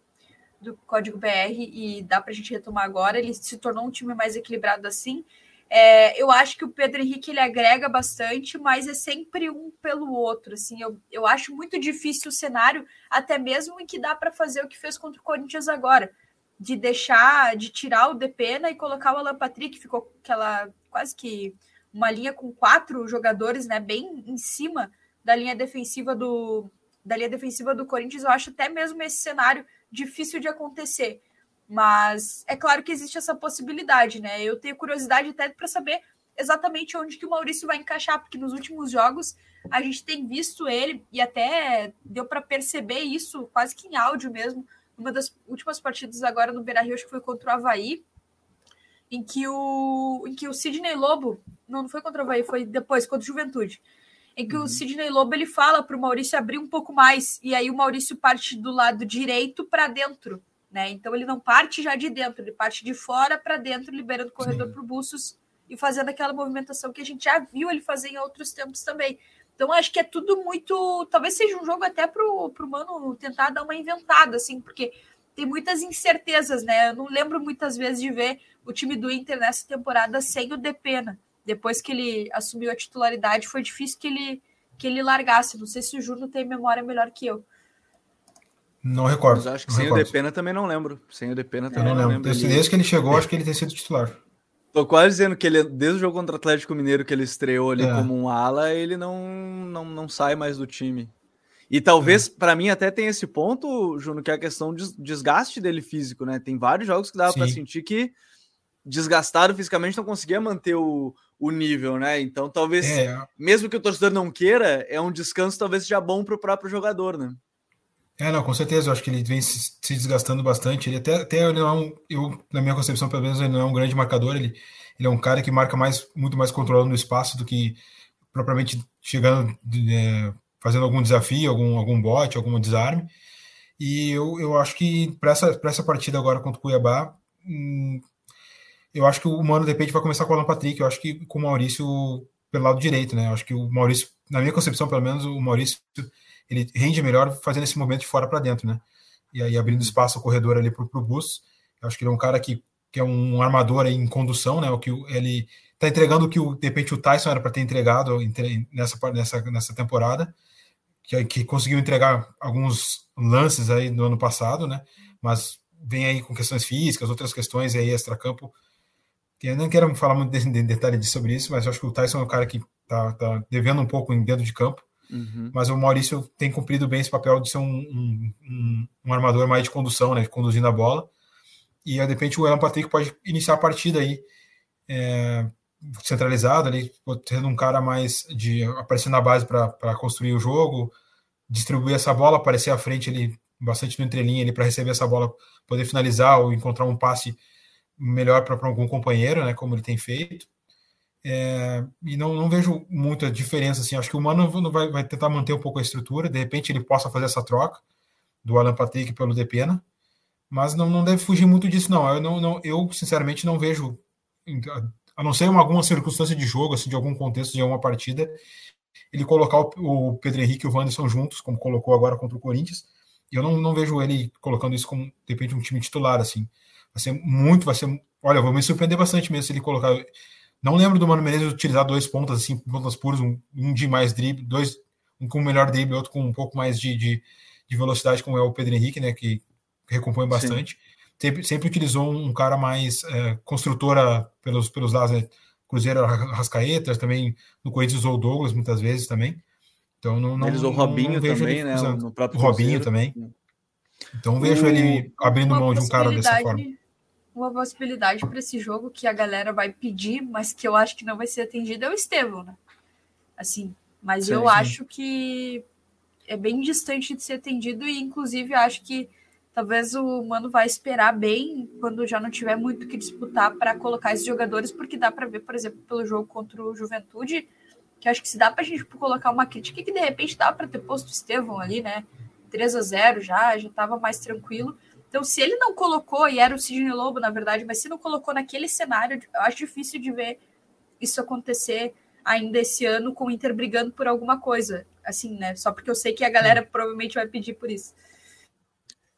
do código BR e dá para a gente retomar agora. Ele se tornou um time mais equilibrado assim. É, eu acho que o Pedro Henrique ele agrega bastante, mas é sempre um pelo outro. Assim, eu, eu acho muito difícil o cenário, até mesmo em que dá para fazer o que fez contra o Corinthians agora, de deixar, de tirar o Depena e colocar o Alan Patrick, ficou aquela quase que uma linha com quatro jogadores, né, bem em cima da linha defensiva do da linha defensiva do Corinthians. Eu acho até mesmo esse cenário difícil de acontecer. Mas é claro que existe essa possibilidade, né? Eu tenho curiosidade até para saber exatamente onde que o Maurício vai encaixar, porque nos últimos jogos a gente tem visto ele e até deu para perceber isso quase que em áudio mesmo. Uma das últimas partidas agora no Beira-Rio, acho que foi contra o Havaí, em que o, em que o Sidney Lobo, não, não foi contra o Havaí, foi depois, contra o Juventude, em que uhum. o Sidney Lobo ele fala para o Maurício abrir um pouco mais, e aí o Maurício parte do lado direito para dentro, né? Então ele não parte já de dentro, ele parte de fora para dentro, liberando o corredor para o Bustos e fazendo aquela movimentação que a gente já viu ele fazer em outros tempos também. Então acho que é tudo muito. Talvez seja um jogo até para o Mano tentar dar uma inventada, assim, porque tem muitas incertezas, né? Eu não lembro muitas vezes de ver o time do Inter nessa temporada sem o Depena. Depois que ele assumiu a titularidade, foi difícil que ele, que ele largasse. Não sei se o Júnior tem memória melhor que eu. Não recordo. Mas acho que sem recordo. o Depena também não lembro. Sem o Depena Eu também não não lembro. lembro. Desde, que ele chegou, acho que ele tem sido titular. Tô quase dizendo que ele, desde o jogo contra o Atlético Mineiro, que ele estreou ali É. como um ala, ele não, não, não sai mais do time. E talvez, para mim, até tem esse ponto, Juno, que é a questão de desgaste dele físico, né? Tem vários jogos que dava para sentir que desgastado fisicamente não conseguia manter o, o nível, né? Então, talvez, É, mesmo que o torcedor não queira, é um descanso talvez seja bom para o próprio jogador, né? É, não, com certeza. Eu acho que ele vem se, se desgastando bastante. Ele até, até ele não é eu, na minha concepção, pelo menos, ele não é um grande marcador. Ele, ele é um cara que marca mais, muito mais controlando o espaço do que propriamente chegando, é, fazendo algum desafio, algum, algum bote, algum desarme. E eu, eu acho que para essa, essa partida agora contra o Cuiabá, hum, eu acho que o Mano de repente vai começar com o Alan Patrick. Eu acho que com o Maurício pelo lado direito, né? Eu acho que o Maurício, na minha concepção, pelo menos, o Maurício ele rende melhor fazendo esse movimento de fora para dentro, né? E aí abrindo espaço ao corredor ali para o Bus. Eu acho que ele é um cara que, que é um armador em condução, né? O que ele tá entregando o que o, de repente o Tyson era para ter entregado entre- nessa, nessa, nessa temporada, que, que conseguiu entregar alguns lances aí no ano passado, né? Mas vem aí com questões físicas, outras questões aí extra-campo. que Eu não quero falar muito de detalhe sobre isso, mas acho que o Tyson é um cara que tá, tá devendo um pouco em dentro de campo Uhum. mas o Maurício tem cumprido bem esse papel de ser um, um, um- um armador mais de condução, né, conduzindo a bola. E de repente o Alan Patrick pode iniciar a partida aí é, centralizado, ali, sendo um cara mais de aparecer na base para construir o jogo, distribuir essa bola, aparecer à frente ali bastante no entrelinha ali para receber essa bola, poder finalizar ou encontrar um passe melhor para algum companheiro, né, como ele tem feito. É, e não, não vejo muita diferença assim. Acho que o Mano vai, vai tentar manter um pouco a estrutura. De repente ele possa fazer essa troca do Alan Patrick pelo Depena, mas não, não deve fugir muito disso, não. Eu, não, não, eu sinceramente não vejo, a não ser uma, alguma circunstância de jogo, assim, de algum contexto de alguma partida, ele colocar o, o Pedro Henrique e o Wanderson juntos, como colocou agora contra o Corinthians. eu não, não vejo ele colocando isso como, de repente, um time titular, assim. Vai ser muito, vai ser. Olha, vou me surpreender bastante mesmo se ele colocar. Não lembro do Mano Menezes utilizar dois pontas, assim, pontas puras, um, um de mais drible, dois, um com melhor drible, outro com um pouco mais de, de, de velocidade, como é o Pedro Henrique, né? Que recompõe bastante. Sempre, sempre, utilizou um cara mais é, construtora pelos, pelos lados, né? Cruzeiro Rascaeta, também no Corinthians usou o Douglas muitas vezes também. Então não, não Eles o Robinho não também, né? No próprio o Robinho também. Então vejo o... ele abrindo mão de um cara dessa forma. Uma possibilidade para esse jogo que a galera vai pedir, mas que eu acho que não vai ser atendido é o Estevão, né? Assim, mas sim, eu sim. acho que é bem distante de ser atendido e inclusive acho que talvez o Mano vai esperar bem quando já não tiver muito que disputar para colocar esses jogadores, porque dá para ver, por exemplo, pelo jogo contra o Juventude, que acho que se dá para a gente colocar uma crítica que de repente dá para ter posto o Estevão ali, né? 3 a 0 já, já estava mais tranquilo. Então, se ele não colocou, e era o Sidney Lobo, na verdade, mas se não colocou naquele cenário, eu acho difícil de ver isso acontecer ainda esse ano com o Inter brigando por alguma coisa. Assim, né? Só porque eu sei que a galera provavelmente vai pedir por isso.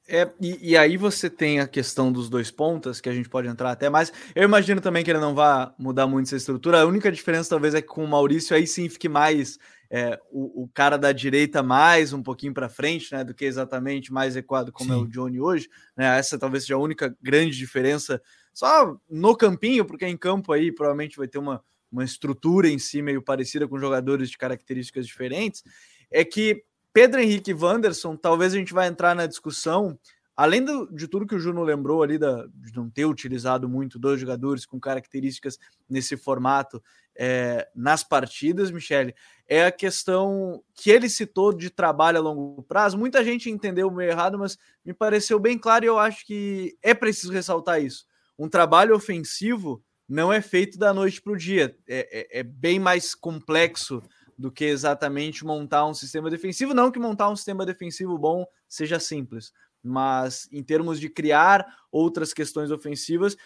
É, e, e, aí você tem a questão dos dois pontas, que a gente pode entrar até mais. Eu imagino também que ele não vai mudar muito essa estrutura. A única diferença, talvez, é que com o Maurício aí sim fique mais é, o, o, cara da direita mais um pouquinho para frente, né? Do que exatamente mais equado como sim. é o Johnny hoje. Né, essa talvez seja a única grande diferença. Só no campinho, porque em campo aí provavelmente vai ter uma, uma estrutura em si meio parecida com jogadores de características diferentes. É que Pedro Henrique e Wanderson, talvez a gente vai entrar na discussão, além do, de tudo que o Juno lembrou ali, da, de não ter utilizado muito dois jogadores com características nesse formato é, nas partidas, Michele, é a questão que ele citou de trabalho a longo prazo. Muita gente entendeu meio errado, mas me pareceu bem claro e eu acho que é preciso ressaltar isso. Um trabalho ofensivo não é feito da noite para o dia, é, é, é bem mais complexo do que exatamente montar um sistema defensivo. Não que montar um sistema defensivo bom seja simples, mas em termos de criar outras questões ofensivas.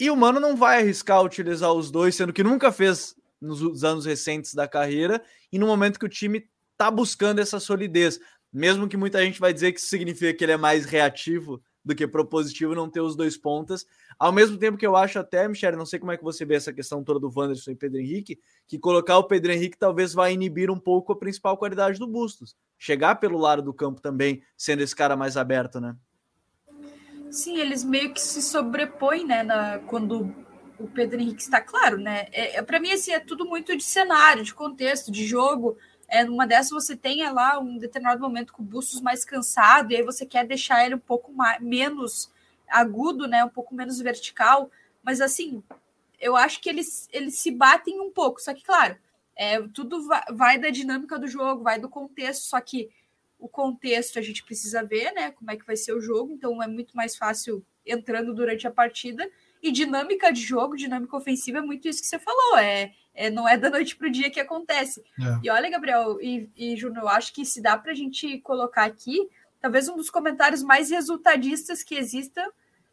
E o Mano não vai arriscar utilizar os dois, sendo que nunca fez nos anos recentes da carreira, e no momento que o time está buscando essa solidez. Mesmo que muita gente vai dizer que isso significa que ele é mais reativo do que propositivo não ter os dois pontas. Ao mesmo tempo que eu acho até, Michele, não sei como é que você vê essa questão toda do Wanderson e Pedro Henrique, que colocar o Pedro Henrique talvez vai inibir um pouco a principal qualidade do Bustos. Chegar pelo lado do campo também, sendo esse cara mais aberto, né? Sim, eles meio que se sobrepõem, né, na, quando o Pedro Henrique está claro, né? É, é para mim assim é tudo muito de cenário, de contexto, de jogo. É, numa dessas você tem é lá um determinado momento com o Bustos mais cansado, e aí você quer deixar ele um pouco mais, menos agudo, né? Um pouco menos vertical. Mas assim, eu acho que eles, eles se batem um pouco. Só que, claro, é, tudo vai, vai da dinâmica do jogo, vai do contexto, só que o contexto a gente precisa ver, né? Como é que vai ser o jogo, então é muito mais fácil entrando durante a partida. E dinâmica de jogo, dinâmica ofensiva é muito isso que você falou. É, é, não é da noite para o dia que acontece. É. E olha, Gabriel e, e Júnior, eu acho que se dá para a gente colocar aqui, talvez um dos comentários mais resultadistas que exista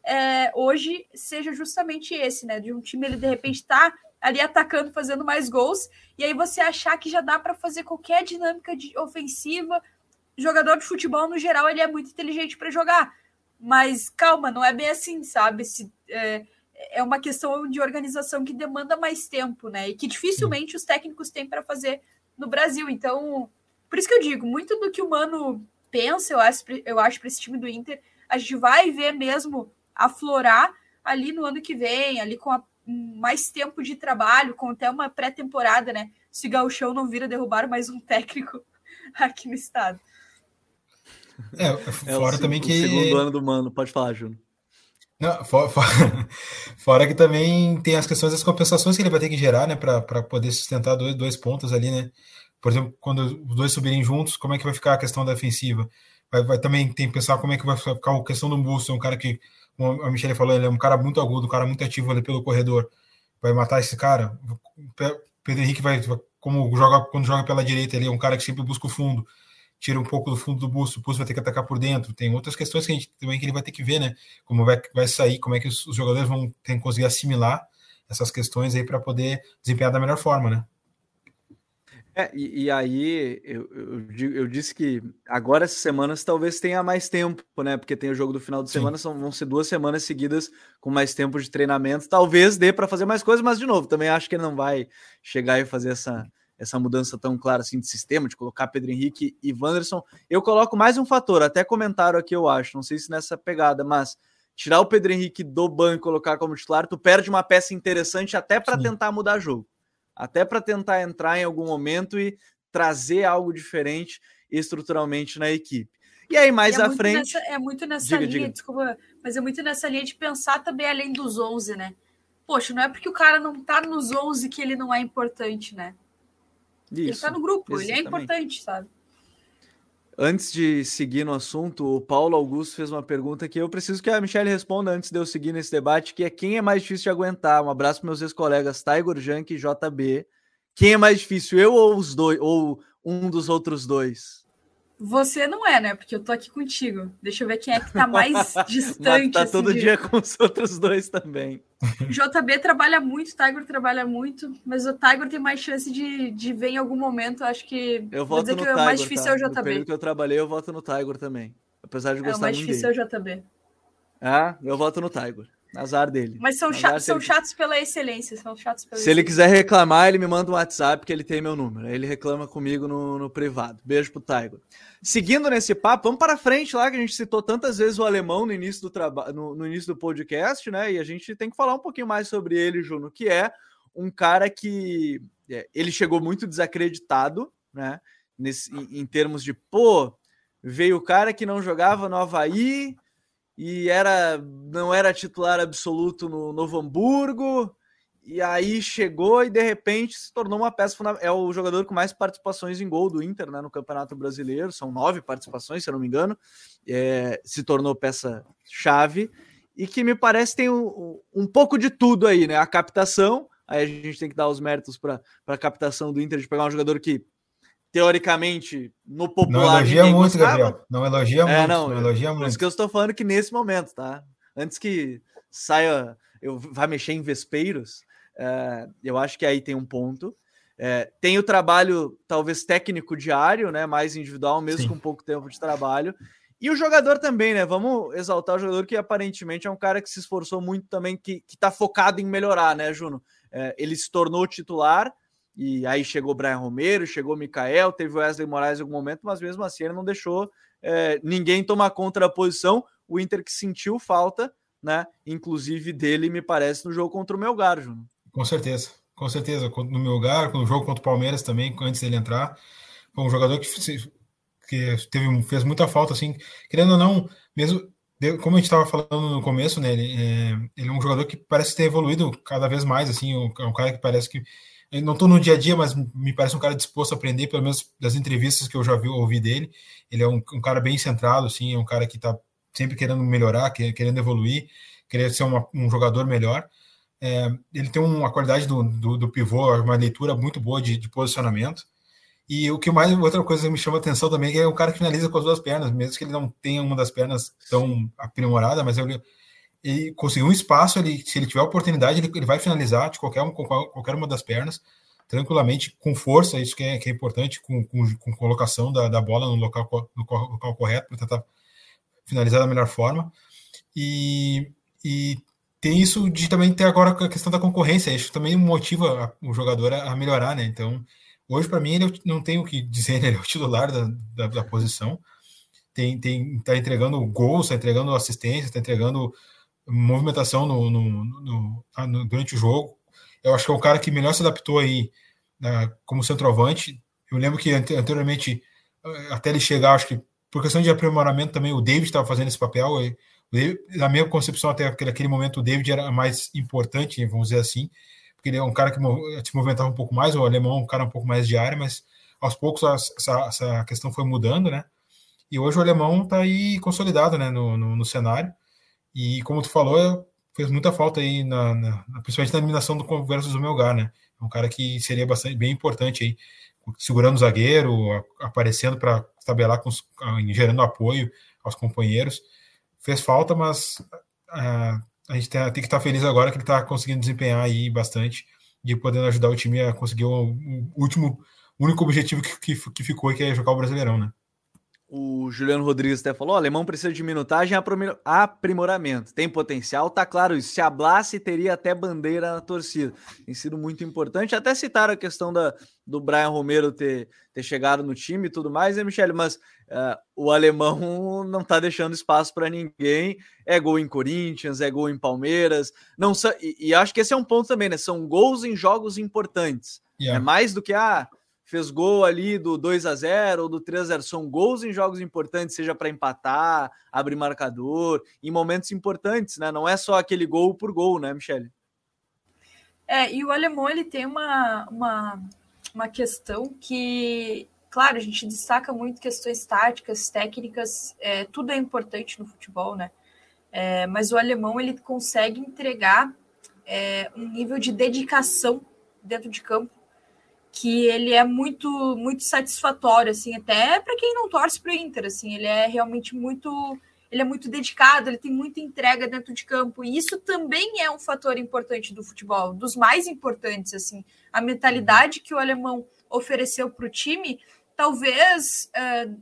é, hoje seja justamente esse, né? De um time ele de repente está ali atacando, fazendo mais gols, e aí você achar que já dá para fazer qualquer dinâmica de ofensiva. Jogador de futebol, no geral, ele é muito inteligente para jogar. Mas calma, não é bem assim, sabe? Se, é, é uma questão de organização que demanda mais tempo, né? E que dificilmente os técnicos têm para fazer no Brasil. Então, por isso que eu digo, muito do que o Mano pensa, eu acho, eu acho para esse time do Inter, a gente vai ver mesmo aflorar ali no ano que vem, ali com a, mais tempo de trabalho, com até uma pré-temporada, né? Se Gauchão não vira derrubar mais um técnico aqui no estado. É, fora é o, também o que. segundo ano do Mano, pode falar, Júnior. Não, fora, fora, fora, que também tem as questões das compensações que ele vai ter que gerar, né, para poder sustentar dois, dois pontos ali, né? Por exemplo, quando os dois subirem juntos, como é que vai ficar a questão da defensiva? Vai, vai também tem que pensar como é que vai ficar a questão do Busto, é um cara que, como a Michelle falou, ele é um cara muito agudo, um cara muito ativo ali pelo corredor. Vai matar esse cara. Pedro Henrique vai, como joga quando joga pela direita, ele é um cara que sempre busca o fundo tira um pouco do fundo do busto, o busto vai ter que atacar por dentro. Tem outras questões que a gente também que ele vai ter que ver, né? Como vai, vai sair, como é que os, os jogadores vão ter conseguir assimilar essas questões aí para poder desempenhar da melhor forma, né? É, e, e, aí eu, eu, eu, disse que agora essas semanas talvez tenha mais tempo, né? Porque tem o jogo do final de semana, são, vão ser duas semanas seguidas com mais tempo de treinamento. Talvez dê para fazer mais coisas, mas de novo, também acho que ele não vai chegar e fazer essa, essa mudança tão clara assim de sistema, de colocar Pedro Henrique e Wanderson. Eu coloco mais um fator, até comentaram aqui, eu acho, não sei se nessa pegada, mas tirar o Pedro Henrique do banco e colocar como titular, tu perde uma peça interessante até para tentar mudar jogo até para tentar entrar em algum momento e trazer algo diferente estruturalmente na equipe. E aí, mais e é à frente. Nessa, é muito nessa diga, linha, diga. desculpa, mas é muito nessa linha de pensar também além dos 11, né? Poxa, não é porque o cara não tá nos 11 que ele não é importante, né? Isso, ele tá no grupo, exatamente. ele é importante, sabe? Antes de seguir no assunto, o Paulo Augusto fez uma pergunta que eu preciso que a Michelle responda antes de eu seguir nesse debate, que é quem é mais difícil de aguentar? Um abraço para meus ex-colegas Tiger Junk e JB. Quem é mais difícil, eu ou os dois, ou um dos outros dois? Você não é, né? Porque eu tô aqui contigo. Deixa eu ver quem é que tá mais distante. tá assim, todo de... dia com os outros dois também. JB trabalha muito, o Tiger trabalha muito, mas o Tiger tem mais chance de, de ver em algum momento. Acho que. Eu voto no que Tiger, o mais difícil tá? é o JB. No período que eu trabalhei, eu voto no Tiger também. Apesar de gostar muito. É, o mais difícil dele. é o JB. Ah, eu voto no Tiger. Azar dele. Mas são, chatos, são ele... chatos pela excelência. São chatos pela Se excelência. ele quiser reclamar, ele me manda um WhatsApp que ele tem meu número. Ele reclama comigo no, no privado. Beijo pro Taigo. Seguindo nesse papo, vamos para frente lá, que a gente citou tantas vezes o alemão no início do trabalho, no, no, início do podcast, né? E a gente tem que falar um pouquinho mais sobre ele, Juno, que é um cara que é, ele chegou muito desacreditado, né? Nesse, em, em termos de, pô, veio o cara que não jogava no Havaí e era não era titular absoluto no Novo Hamburgo, e aí chegou e de repente se tornou uma peça fundamental. É o jogador com mais participações em gol do Inter né, no Campeonato Brasileiro, são nove participações, se eu não me engano, é, se tornou peça-chave e que me parece tem um, um pouco de tudo aí, né? A captação, aí a gente tem que dar os méritos para a captação do Inter de pegar um jogador que teoricamente, no popular. Não elogia muito, gostava. Gabriel. Não elogia é, muito. Não, não elogia muito. Por isso que eu estou falando que nesse momento, tá? Antes que saia, eu vá mexer em vespeiros, é, eu acho que aí tem um ponto. É, tem o trabalho, talvez técnico diário, né? Mais individual, mesmo Sim. com pouco tempo de trabalho. E o jogador também, né? Vamos exaltar o jogador que aparentemente é um cara que se esforçou muito também, que, que tá focado em melhorar, né, Juno? É, ele se tornou titular, e aí chegou o Brian Romero, chegou o Mikael, teve o Wesley Moraes em algum momento, mas mesmo assim ele não deixou é, ninguém tomar conta da posição. O Inter que sentiu falta, né? Inclusive dele, me parece, no jogo contra o Melgar, Júnior. Com certeza, com certeza. No Melgar, no jogo contra o Palmeiras também, antes dele entrar. Foi um jogador que, que teve, fez muita falta, assim, querendo ou não, mesmo como a gente estava falando no começo, né? Ele é, ele é, um jogador que parece ter evoluído cada vez mais, assim, é um cara que parece que não estou no dia a dia, mas me parece um cara disposto a aprender, pelo menos das entrevistas que eu já vi, ouvi dele. Ele é um, um cara bem centrado, assim, é um cara que está sempre querendo melhorar, querendo evoluir, querendo ser uma, um jogador melhor. É, ele tem uma qualidade do, do, do, pivô, uma leitura muito boa de, de, posicionamento. E o que mais, outra coisa que me chama atenção também é um cara que finaliza com as duas pernas, mesmo que ele não tenha uma das pernas tão aprimorada, mas ele, ele conseguiu um espaço, ele, se ele tiver oportunidade, ele, ele vai finalizar de qualquer, qualquer uma das pernas, tranquilamente, com força, isso que é, que é importante, com, com, com colocação da, da, bola no local, no local correto, para tentar finalizar da melhor forma. E, e tem isso de também ter agora a questão da concorrência, isso também motiva o jogador a, melhorar, né? Então, hoje, para mim, ele é não tem o que dizer, ele é o titular da, da, da posição, tem, tem, tá entregando gols, está entregando assistência, está entregando movimentação no, no, no, ah, no, durante o jogo. Eu acho que é o cara que melhor se adaptou aí né, como centroavante. Eu lembro que anteriormente, eh, até ele chegar, acho que por questão de aprimoramento também, o David estava fazendo esse papel. E, na minha concepção, até aquele, momento, o David era mais importante, vamos dizer assim, porque ele é um cara que se movimentava um pouco mais, o alemão é um cara um pouco mais de área, mas aos poucos essa, essa questão foi mudando, né? E hoje o alemão está aí consolidado né, no, no, no cenário. E como tu falou, fez muita falta aí, na, na principalmente na eliminação do versus do Melgar, né? É um cara que seria bastante bem importante aí, segurando o zagueiro, aparecendo para tabelar, com, gerando apoio aos companheiros. Fez falta, mas uh, a gente tem, tem que estar feliz agora que ele está conseguindo desempenhar aí bastante e podendo ajudar o time a conseguir o, o último único objetivo que, que, que ficou, que é jogar o Brasileirão, né? O Juliano Rodrigues até falou: o alemão precisa de minutagem e aprimoramento. Tem potencial, tá claro isso. Se hablasse, teria até bandeira na torcida. Tem sido muito importante. Até citaram a questão da, do Brian Romero ter, ter chegado no time e tudo mais, né, Michele? Mas uh, o alemão não tá deixando espaço para ninguém. É gol em Corinthians, é gol em Palmeiras. Não e, e, acho que esse é um ponto também, né? São gols em jogos importantes. Yeah. É mais do que ah, fez gol ali do 2 a 0 ou do 3 a 0 são gols em jogos importantes, seja para empatar, abrir marcador, em momentos importantes, né? Não é só aquele gol por gol, né, Michele? É, e o alemão ele tem uma, uma, uma questão que, claro, a gente destaca muito questões táticas, técnicas, é, tudo é importante no futebol, né? É, mas o alemão ele consegue entregar é, um nível de dedicação dentro de campo que ele é muito muito satisfatório assim até para quem não torce para o Inter assim ele é realmente muito ele é muito dedicado ele tem muita entrega dentro de campo e isso também é um fator importante do futebol dos mais importantes assim. A mentalidade que o alemão ofereceu para o time talvez uh,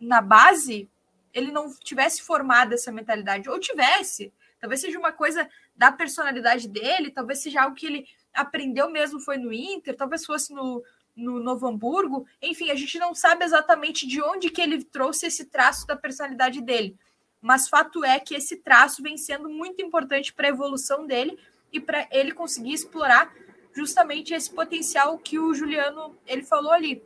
na base ele não tivesse formado essa mentalidade ou tivesse. Talvez seja uma coisa da personalidade dele talvez seja algo que ele aprendeu mesmo foi no Inter, talvez fosse no, no Novo Hamburgo. Enfim, a gente não sabe exatamente de onde que ele trouxe esse traço da personalidade dele. Mas fato é que esse traço vem sendo muito importante para a evolução dele e para ele conseguir explorar justamente esse potencial que o Juliano ele falou ali.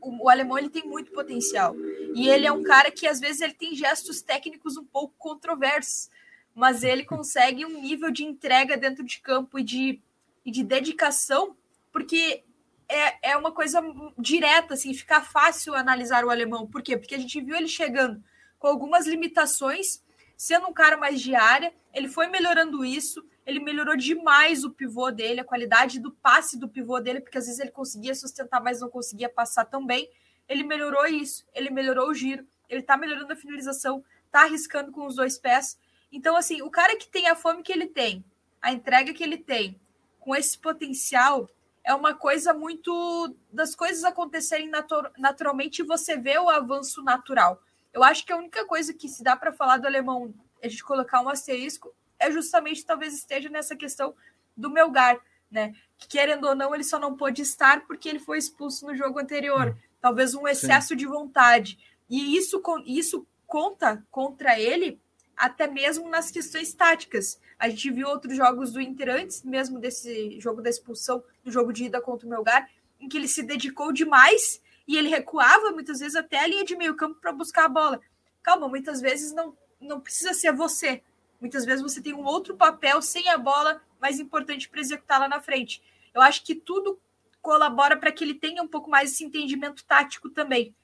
O, o, alemão ele tem muito potencial e ele é um cara que às vezes ele tem gestos técnicos um pouco controversos, mas ele consegue um nível de entrega dentro de campo e de e de dedicação, porque é, é uma coisa direta, assim, fica fácil analisar o alemão. Por quê? Porque a gente viu ele chegando com algumas limitações, sendo um cara mais de área, ele foi melhorando isso, ele melhorou demais o pivô dele, a qualidade do passe do pivô dele, porque às vezes ele conseguia sustentar, mas não conseguia passar tão bem. Ele melhorou isso, ele melhorou o giro, ele tá melhorando a finalização, tá arriscando com os dois pés. Então, assim, o cara que tem a fome que ele tem, a entrega que ele tem, com esse potencial é uma coisa muito das coisas acontecerem natu naturalmente e você vê o avanço natural. Eu acho que a única coisa que se dá para falar do alemão, a gente colocar um asterisco, é justamente talvez esteja nessa questão do Melgar, né? Que querendo ou não, ele só não pôde estar porque ele foi expulso no jogo anterior. Hum. Talvez um excesso Sim. de vontade. E isso, isso conta contra ele até mesmo nas questões táticas. A gente viu outros jogos do Inter antes mesmo desse jogo da expulsão, do jogo de ida contra o Melgar, em que ele se dedicou demais e ele recuava muitas vezes até a linha de meio campo para buscar a bola. Calma, muitas vezes não, não precisa ser você. Muitas vezes você tem um outro papel sem a bola mais importante para executar lá na frente. Eu acho que tudo colabora para que ele tenha um pouco mais esse entendimento tático também.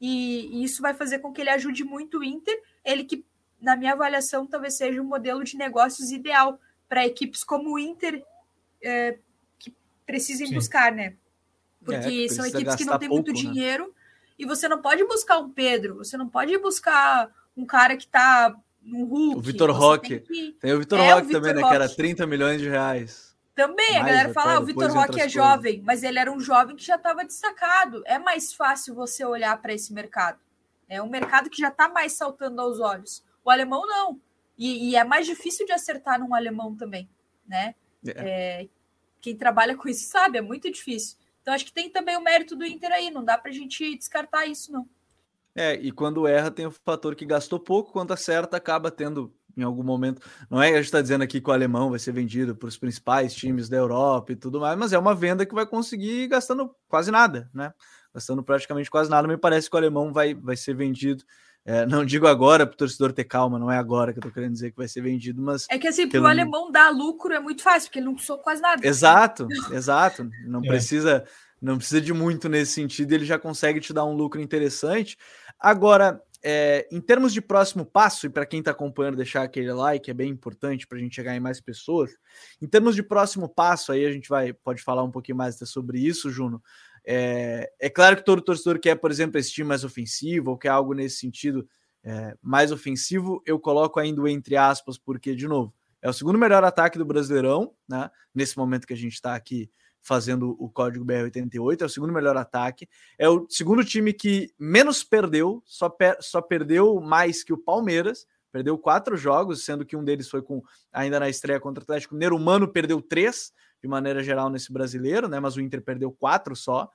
E, e isso vai fazer com que ele ajude muito o Inter, ele que na minha avaliação, talvez seja um modelo de negócios ideal para equipes como o Inter é, que precisem Sim. buscar, né? Porque é, são equipes que não têm pouco, muito né? dinheiro e você não pode buscar um Pedro, você não pode buscar um cara que está no Hulk. O Vitor Roque. Tem, que... tem, o Vitor é, Roque também, Roque. né? Que era 30 milhões de reais. Também, mais a galera fala, ah, o Vitor Roque é jovem, mas ele era um jovem que já estava destacado. É mais fácil você olhar para esse mercado. É um mercado que já está mais saltando aos olhos. O alemão não. E, e, é mais difícil de acertar num alemão também, né? É. É, quem trabalha com isso sabe, é muito difícil. Então acho que tem também o mérito do Inter aí, não dá para a gente descartar isso, não. É, e quando erra tem o fator que gastou pouco, quando acerta acaba tendo em algum momento. Não é que a gente está dizendo aqui que o alemão vai ser vendido para os principais times da Europa e tudo mais, mas é uma venda que vai conseguir gastando quase nada, né? Gastando praticamente quase nada. Me parece que o alemão vai, vai ser vendido é, não digo agora para o torcedor ter calma, não é agora que eu estou querendo dizer que vai ser vendido, mas. É que assim, para o alemão dar lucro é muito fácil, porque ele não custou quase nada. Exato, exato. Não é. precisa não precisa de muito nesse sentido, ele já consegue te dar um lucro interessante. Agora, é, em termos de próximo passo, e para quem está acompanhando, deixar aquele like, é bem importante para a gente chegar em mais pessoas. Em termos de próximo passo, aí a gente vai pode falar um pouquinho mais sobre isso, Juno. É, é claro que todo torcedor quer, por exemplo, esse time mais ofensivo, ou quer algo nesse sentido é, mais ofensivo. Eu coloco ainda entre aspas, porque, de novo, é o segundo melhor ataque do Brasileirão, né? Nesse momento que a gente está aqui fazendo o código BR88, é o segundo melhor ataque, é o segundo time que menos perdeu, só, per só perdeu mais que o Palmeiras, perdeu quatro jogos, sendo que um deles foi com ainda na estreia contra o Atlético Mineiro. O perdeu três, de maneira geral, nesse brasileiro, né? Mas o Inter perdeu quatro só.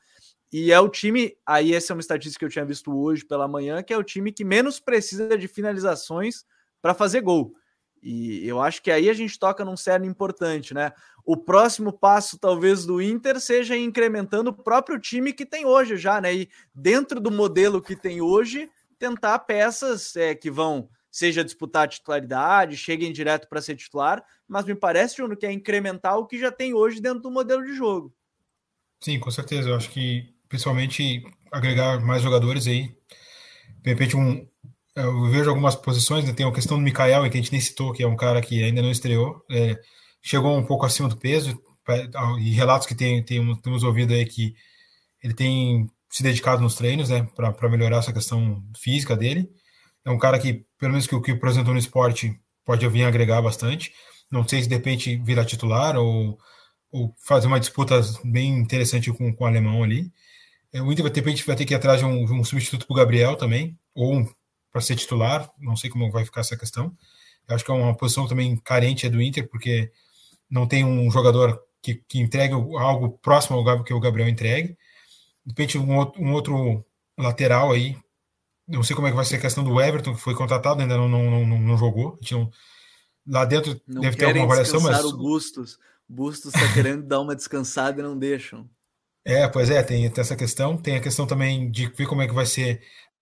E é o time, aí essa é uma estatística que eu tinha visto hoje pela manhã, que é o time que menos precisa de finalizações para fazer gol. E eu acho que aí a gente toca num cerne importante, né? O próximo passo, talvez, do Inter seja incrementando o próprio time que tem hoje já, né? E dentro do modelo que tem hoje, tentar peças é, que vão, seja disputar a titularidade, cheguem direto para ser titular, mas me parece, Juno, que é incrementar o que já tem hoje dentro do modelo de jogo. Sim, com certeza. Eu acho que principalmente agregar mais jogadores aí. De repente, um, eu vejo algumas posições, né? tem a questão do Mikael, que a gente nem citou, que é um cara que ainda não estreou, é, chegou um pouco acima do peso, e relatos que tem, tem, temos ouvido aí que ele tem se dedicado nos treinos, né, para melhorar essa questão física dele. É um cara que, pelo menos que o que apresentou no esporte, pode vir agregar bastante. Não sei se de repente virar titular ou, ou fazer uma disputa bem interessante com, com o alemão ali. É, o Inter, de repente, vai ter que ir atrás de um, de um substituto para o Gabriel também, ou para ser titular. Não sei como vai ficar essa questão. Eu acho que é uma posição também carente do Inter, porque não tem um jogador que, que entregue algo próximo ao que o Gabriel entregue. De repente, um outro, um outro lateral aí. Não sei como é que vai ser a questão do Everton, que foi contratado, ainda não, não, não, não jogou. Não, lá dentro não deve ter alguma avaliação, mas. o Bustos. Bustos está querendo dar uma descansada e não deixam. É, pois é, tem, tem, essa questão. Tem a questão também de ver como é que vai ser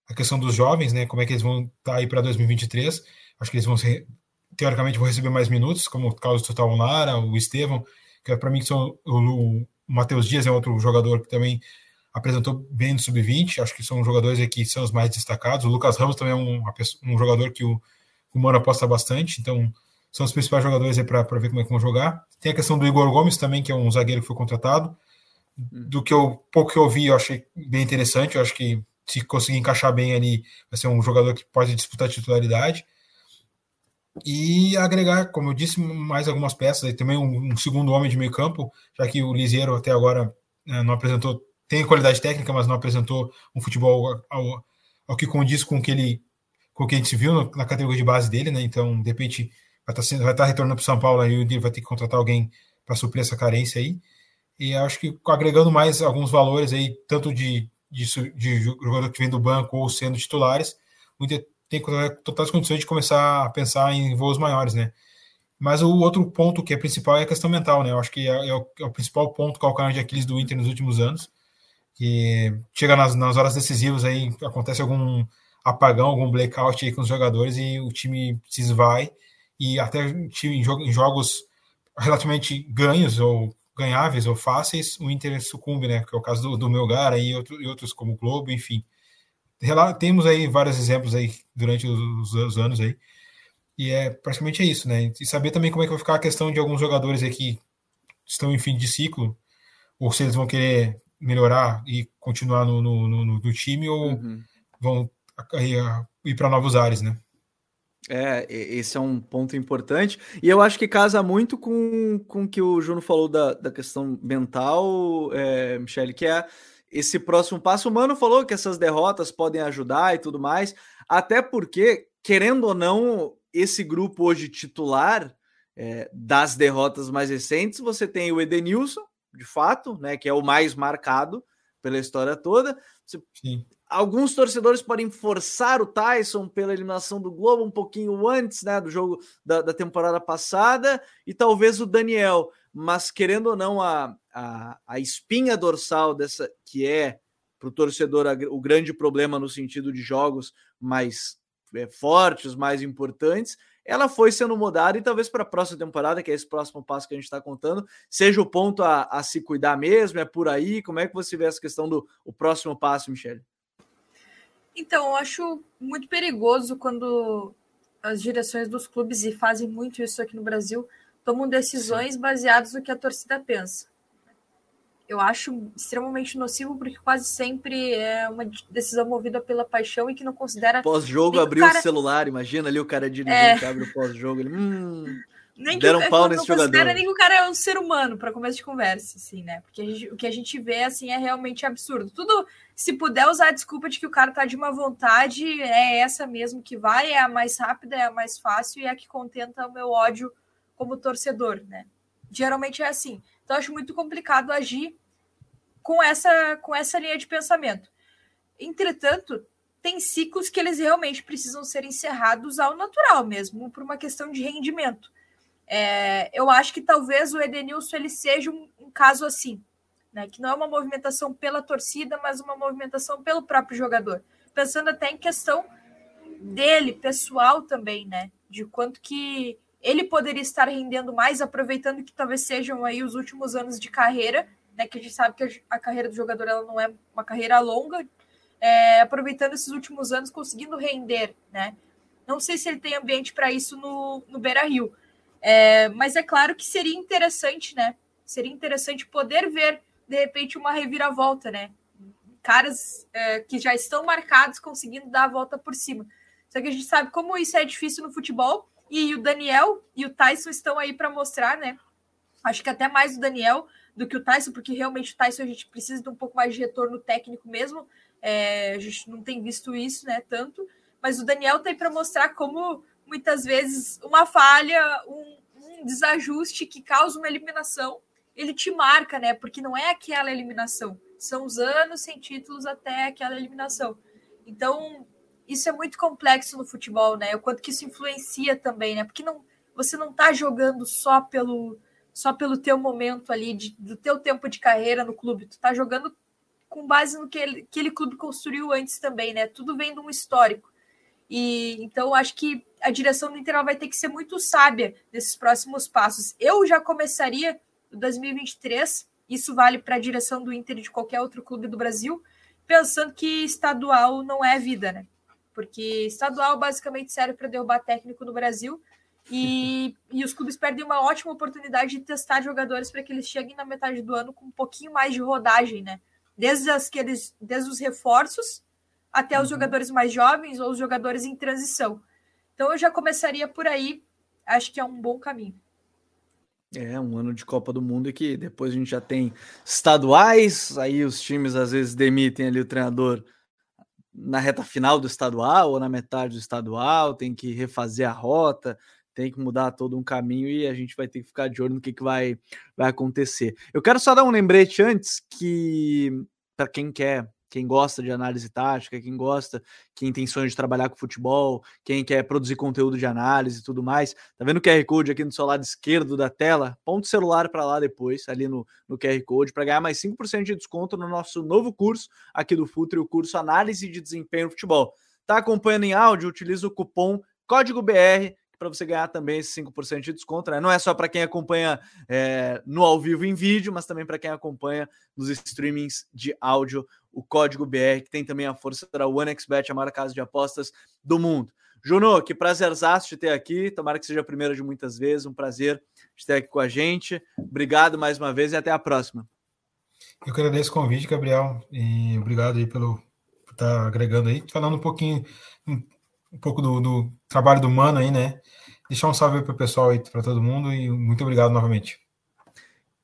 a questão dos jovens, né? Como é que eles vão estar tá aí para 2023. Acho que eles vão ser, teoricamente, vão receber mais minutos, como o Carlos Total Lara, o Estevão, que é para mim são o, o Matheus Dias é outro jogador que também apresentou bem no sub-20. Acho que são jogadores aqui que são os mais destacados. O Lucas Ramos também é um, um jogador que o, o Mano aposta bastante, então são os principais jogadores aí para ver como é que vão jogar. Tem a questão do Igor Gomes também, que é um zagueiro que foi contratado do que eu pouco que eu vi, eu achei bem interessante. Eu acho que se conseguir encaixar bem ali, vai ser um jogador que pode disputar titularidade. E agregar, como eu disse, mais algumas peças. E também um, um, segundo homem de meio campo, já que o Liseiro até agora né, não apresentou, tem qualidade técnica, mas não apresentou um futebol ao, ao, que condiz com o que ele com o que a gente viu na categoria de base dele, né? Então, de repente, vai estar, tá estar tá retornando para o São Paulo aí, o vai ter que contratar alguém para suprir essa carência aí. E acho que agregando mais alguns valores aí, tanto de, de, de jogador que vem do banco ou sendo titulares, o Inter tem totais condições de começar a pensar em voos maiores, né? Mas o outro ponto que é principal é a questão mental, né? Eu acho que é, é, o, é o, principal ponto calcanhar de Aquiles do Inter nos últimos anos, que chega nas, nas horas decisivas aí, acontece algum apagão, algum blackout aí com os jogadores e o time se esvai e até em, jogos relativamente ganhos ou ganháveis ou fáceis, o Inter sucumbe, né? Que é o caso do, do Melgar e, outro, e outros como o Globo, enfim. Temos aí vários exemplos aí durante os, os, anos aí. E é praticamente é isso, né? E saber também como é que vai ficar a questão de alguns jogadores aí que estão em fim de ciclo, ou se eles vão querer melhorar e continuar no, no, no, no time, ou uhum. vão aí, ir para novos ares, né? É, esse é um ponto importante. E eu acho que casa muito com, com o que o Juno falou da, da questão mental, é, Michele, que é esse próximo passo. O Mano falou que essas derrotas podem ajudar e tudo mais, até porque, querendo ou não, esse grupo hoje titular é, das derrotas mais recentes, você tem o Edenilson, de fato, né, que é o mais marcado pela história toda. Você Sim. Alguns torcedores podem forçar o Tyson pela eliminação do Globo um pouquinho antes né, do jogo da, da temporada passada, e talvez o Daniel, mas querendo ou não, a, a, a espinha dorsal dessa que é para o torcedor o grande problema no sentido de jogos mais é, fortes, mais importantes, ela foi sendo mudada e talvez para a próxima temporada, que é esse próximo passo que a gente está contando, seja o ponto a, a, se cuidar mesmo, é por aí. Como é que você vê essa questão do o próximo passo, Michele? Então, eu acho muito perigoso quando as direções dos clubes, e fazem muito isso aqui no Brasil, tomam decisões baseadas no que a torcida pensa. Eu acho extremamente nocivo, porque quase sempre é uma decisão movida pela paixão e que não considera. Pós-jogo, abriu cara... o celular, imagina ali o cara dirigindo, é... abre o pós-jogo. Ele, hum, Nem Deram que, pau nesse não jogador. nem que o cara é um ser humano para começo de conversa, assim, né? Porque gente, o que a gente vê, assim, é realmente absurdo. Tudo, se puder usar a desculpa de que o cara tá de uma vontade, é essa mesmo que vai, é a mais rápida, é a mais fácil e é a que contenta o meu ódio como torcedor, né? Geralmente é assim. Então, eu acho muito complicado agir com essa, com essa linha de pensamento. Entretanto, tem ciclos que eles realmente precisam ser encerrados ao natural mesmo, por uma questão de rendimento. É, eu acho que talvez o Edenilson ele seja um, um, caso assim, né? Que não é uma movimentação pela torcida, mas uma movimentação pelo próprio jogador. Pensando até em questão dele, pessoal também, né? De quanto que ele poderia estar rendendo mais, aproveitando que talvez sejam aí os últimos anos de carreira, né? Que a gente sabe que a carreira do jogador ela não é uma carreira longa, é, aproveitando esses últimos anos, conseguindo render, né? Não sei se ele tem ambiente para isso no, no Beira Rio é, mas é claro que seria interessante, né? Seria interessante poder ver, de repente, uma reviravolta, né? Caras é, que já estão marcados conseguindo dar a volta por cima. Só que a gente sabe como isso é difícil no futebol. E o Daniel e o Tyson estão aí para mostrar, né? Acho que até mais o Daniel do que o Tyson, porque realmente o Tyson a gente precisa de um pouco mais de retorno técnico mesmo. É, a gente não tem visto isso, né? Tanto. Mas o Daniel tem para mostrar como muitas vezes uma falha, um, um, desajuste que causa uma eliminação, ele te marca, né? Porque não é aquela eliminação, são os anos sem títulos até aquela eliminação. Então, isso é muito complexo no futebol, né? O quanto que isso influencia também, né? Porque não, você não está jogando só pelo só pelo teu momento ali, de, do teu tempo de carreira no clube, tu está jogando com base no que ele, aquele clube construiu antes também, né? Tudo vem de um histórico. E então acho que a direção do Inter vai ter que ser muito sábia nesses próximos passos. Eu já começaria o 2023, isso vale para a direção do Inter de qualquer outro clube do Brasil, pensando que estadual não é vida, né? Porque estadual basicamente serve para derrubar técnico no Brasil e, e os clubes perdem uma ótima oportunidade de testar jogadores para que eles cheguem na metade do ano com um pouquinho mais de rodagem, né? Desde, as, desde os reforços até os uhum. jogadores mais jovens ou os jogadores em transição. Então eu já começaria por aí, acho que é um bom caminho. É, um ano de Copa do Mundo e que depois a gente já tem estaduais, aí os times às vezes demitem ali o treinador na reta final do estadual ou na metade do estadual, tem que refazer a rota, tem que mudar todo um caminho e a gente vai ter que ficar de olho no que, que vai, vai acontecer. Eu quero só dar um lembrete antes que, para quem quer quem gosta de análise tática, quem gosta, quem tem sonho de trabalhar com futebol, quem quer produzir conteúdo de análise e tudo mais, tá vendo o QR Code aqui no seu lado esquerdo da tela? Ponto celular para lá depois, ali no, no QR Code, para ganhar mais 5% de desconto no nosso novo curso aqui do Futre, o curso Análise de Desempenho no Futebol. Tá acompanhando em áudio? Utiliza o cupom Código BR para você ganhar também esse 5% de desconto. Né? Não é só para quem acompanha é, no ao vivo em vídeo, mas também para quem acompanha nos streamings de áudio, o código BR, que tem também a força da OneXBet, a maior casa de apostas do mundo. Juno, que prazerzaço te ter aqui. Tomara que seja a primeira de muitas vezes. Um prazer te ter aqui com a gente. Obrigado mais uma vez e até a próxima. Eu que agradeço o convite, Gabriel, e obrigado aí pelo por estar tá agregando aí, falando um pouquinho, um, pouco do, do, trabalho do Mano aí, né? Deixar um salve para o pessoal aí, para todo mundo e muito obrigado novamente.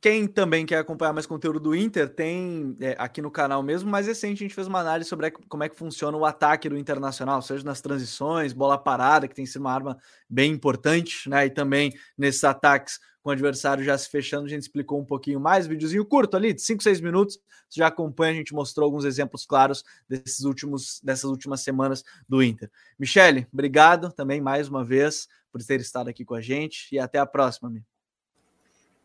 Quem também quer acompanhar mais conteúdo do Inter, tem é, aqui no canal mesmo, mais recente a gente fez uma análise sobre como é que funciona o ataque do Internacional, seja nas transições, bola parada, que tem sido uma arma bem importante, né? E também nesses ataques com o adversário já se fechando, a gente explicou um pouquinho mais, videozinho curto ali, de 5, 6 minutos, você já acompanha, a gente mostrou alguns exemplos claros desses últimos, dessas últimas semanas do Inter. Michele, obrigado também mais uma vez por ter estado aqui com a gente e até a próxima, amigo.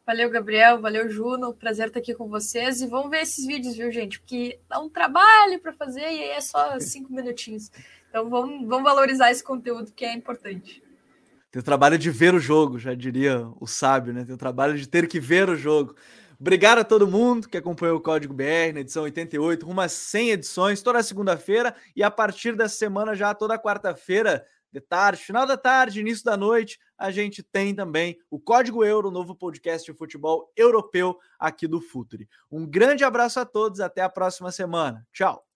Valeu, Gabriel. Valeu, Juno. Prazer estar aqui com vocês. E vamos ver esses vídeos, viu, gente? Porque dá um trabalho para fazer e aí é só cinco minutinhos. Então vamos, vamos valorizar esse conteúdo que é importante. Tem o trabalho de ver o jogo, já diria o sábio, né? Tem o trabalho de ter que ver o jogo. Obrigado a todo mundo que acompanhou o Código BR na edição 88, rumo a 100 edições, toda segunda-feira e a partir dessa semana já toda quarta-feira de tarde, final da tarde, início da noite, a gente tem também o Código Euro, novo podcast de futebol europeu aqui do Futuri. Um grande abraço a todos, até a próxima semana. Tchau.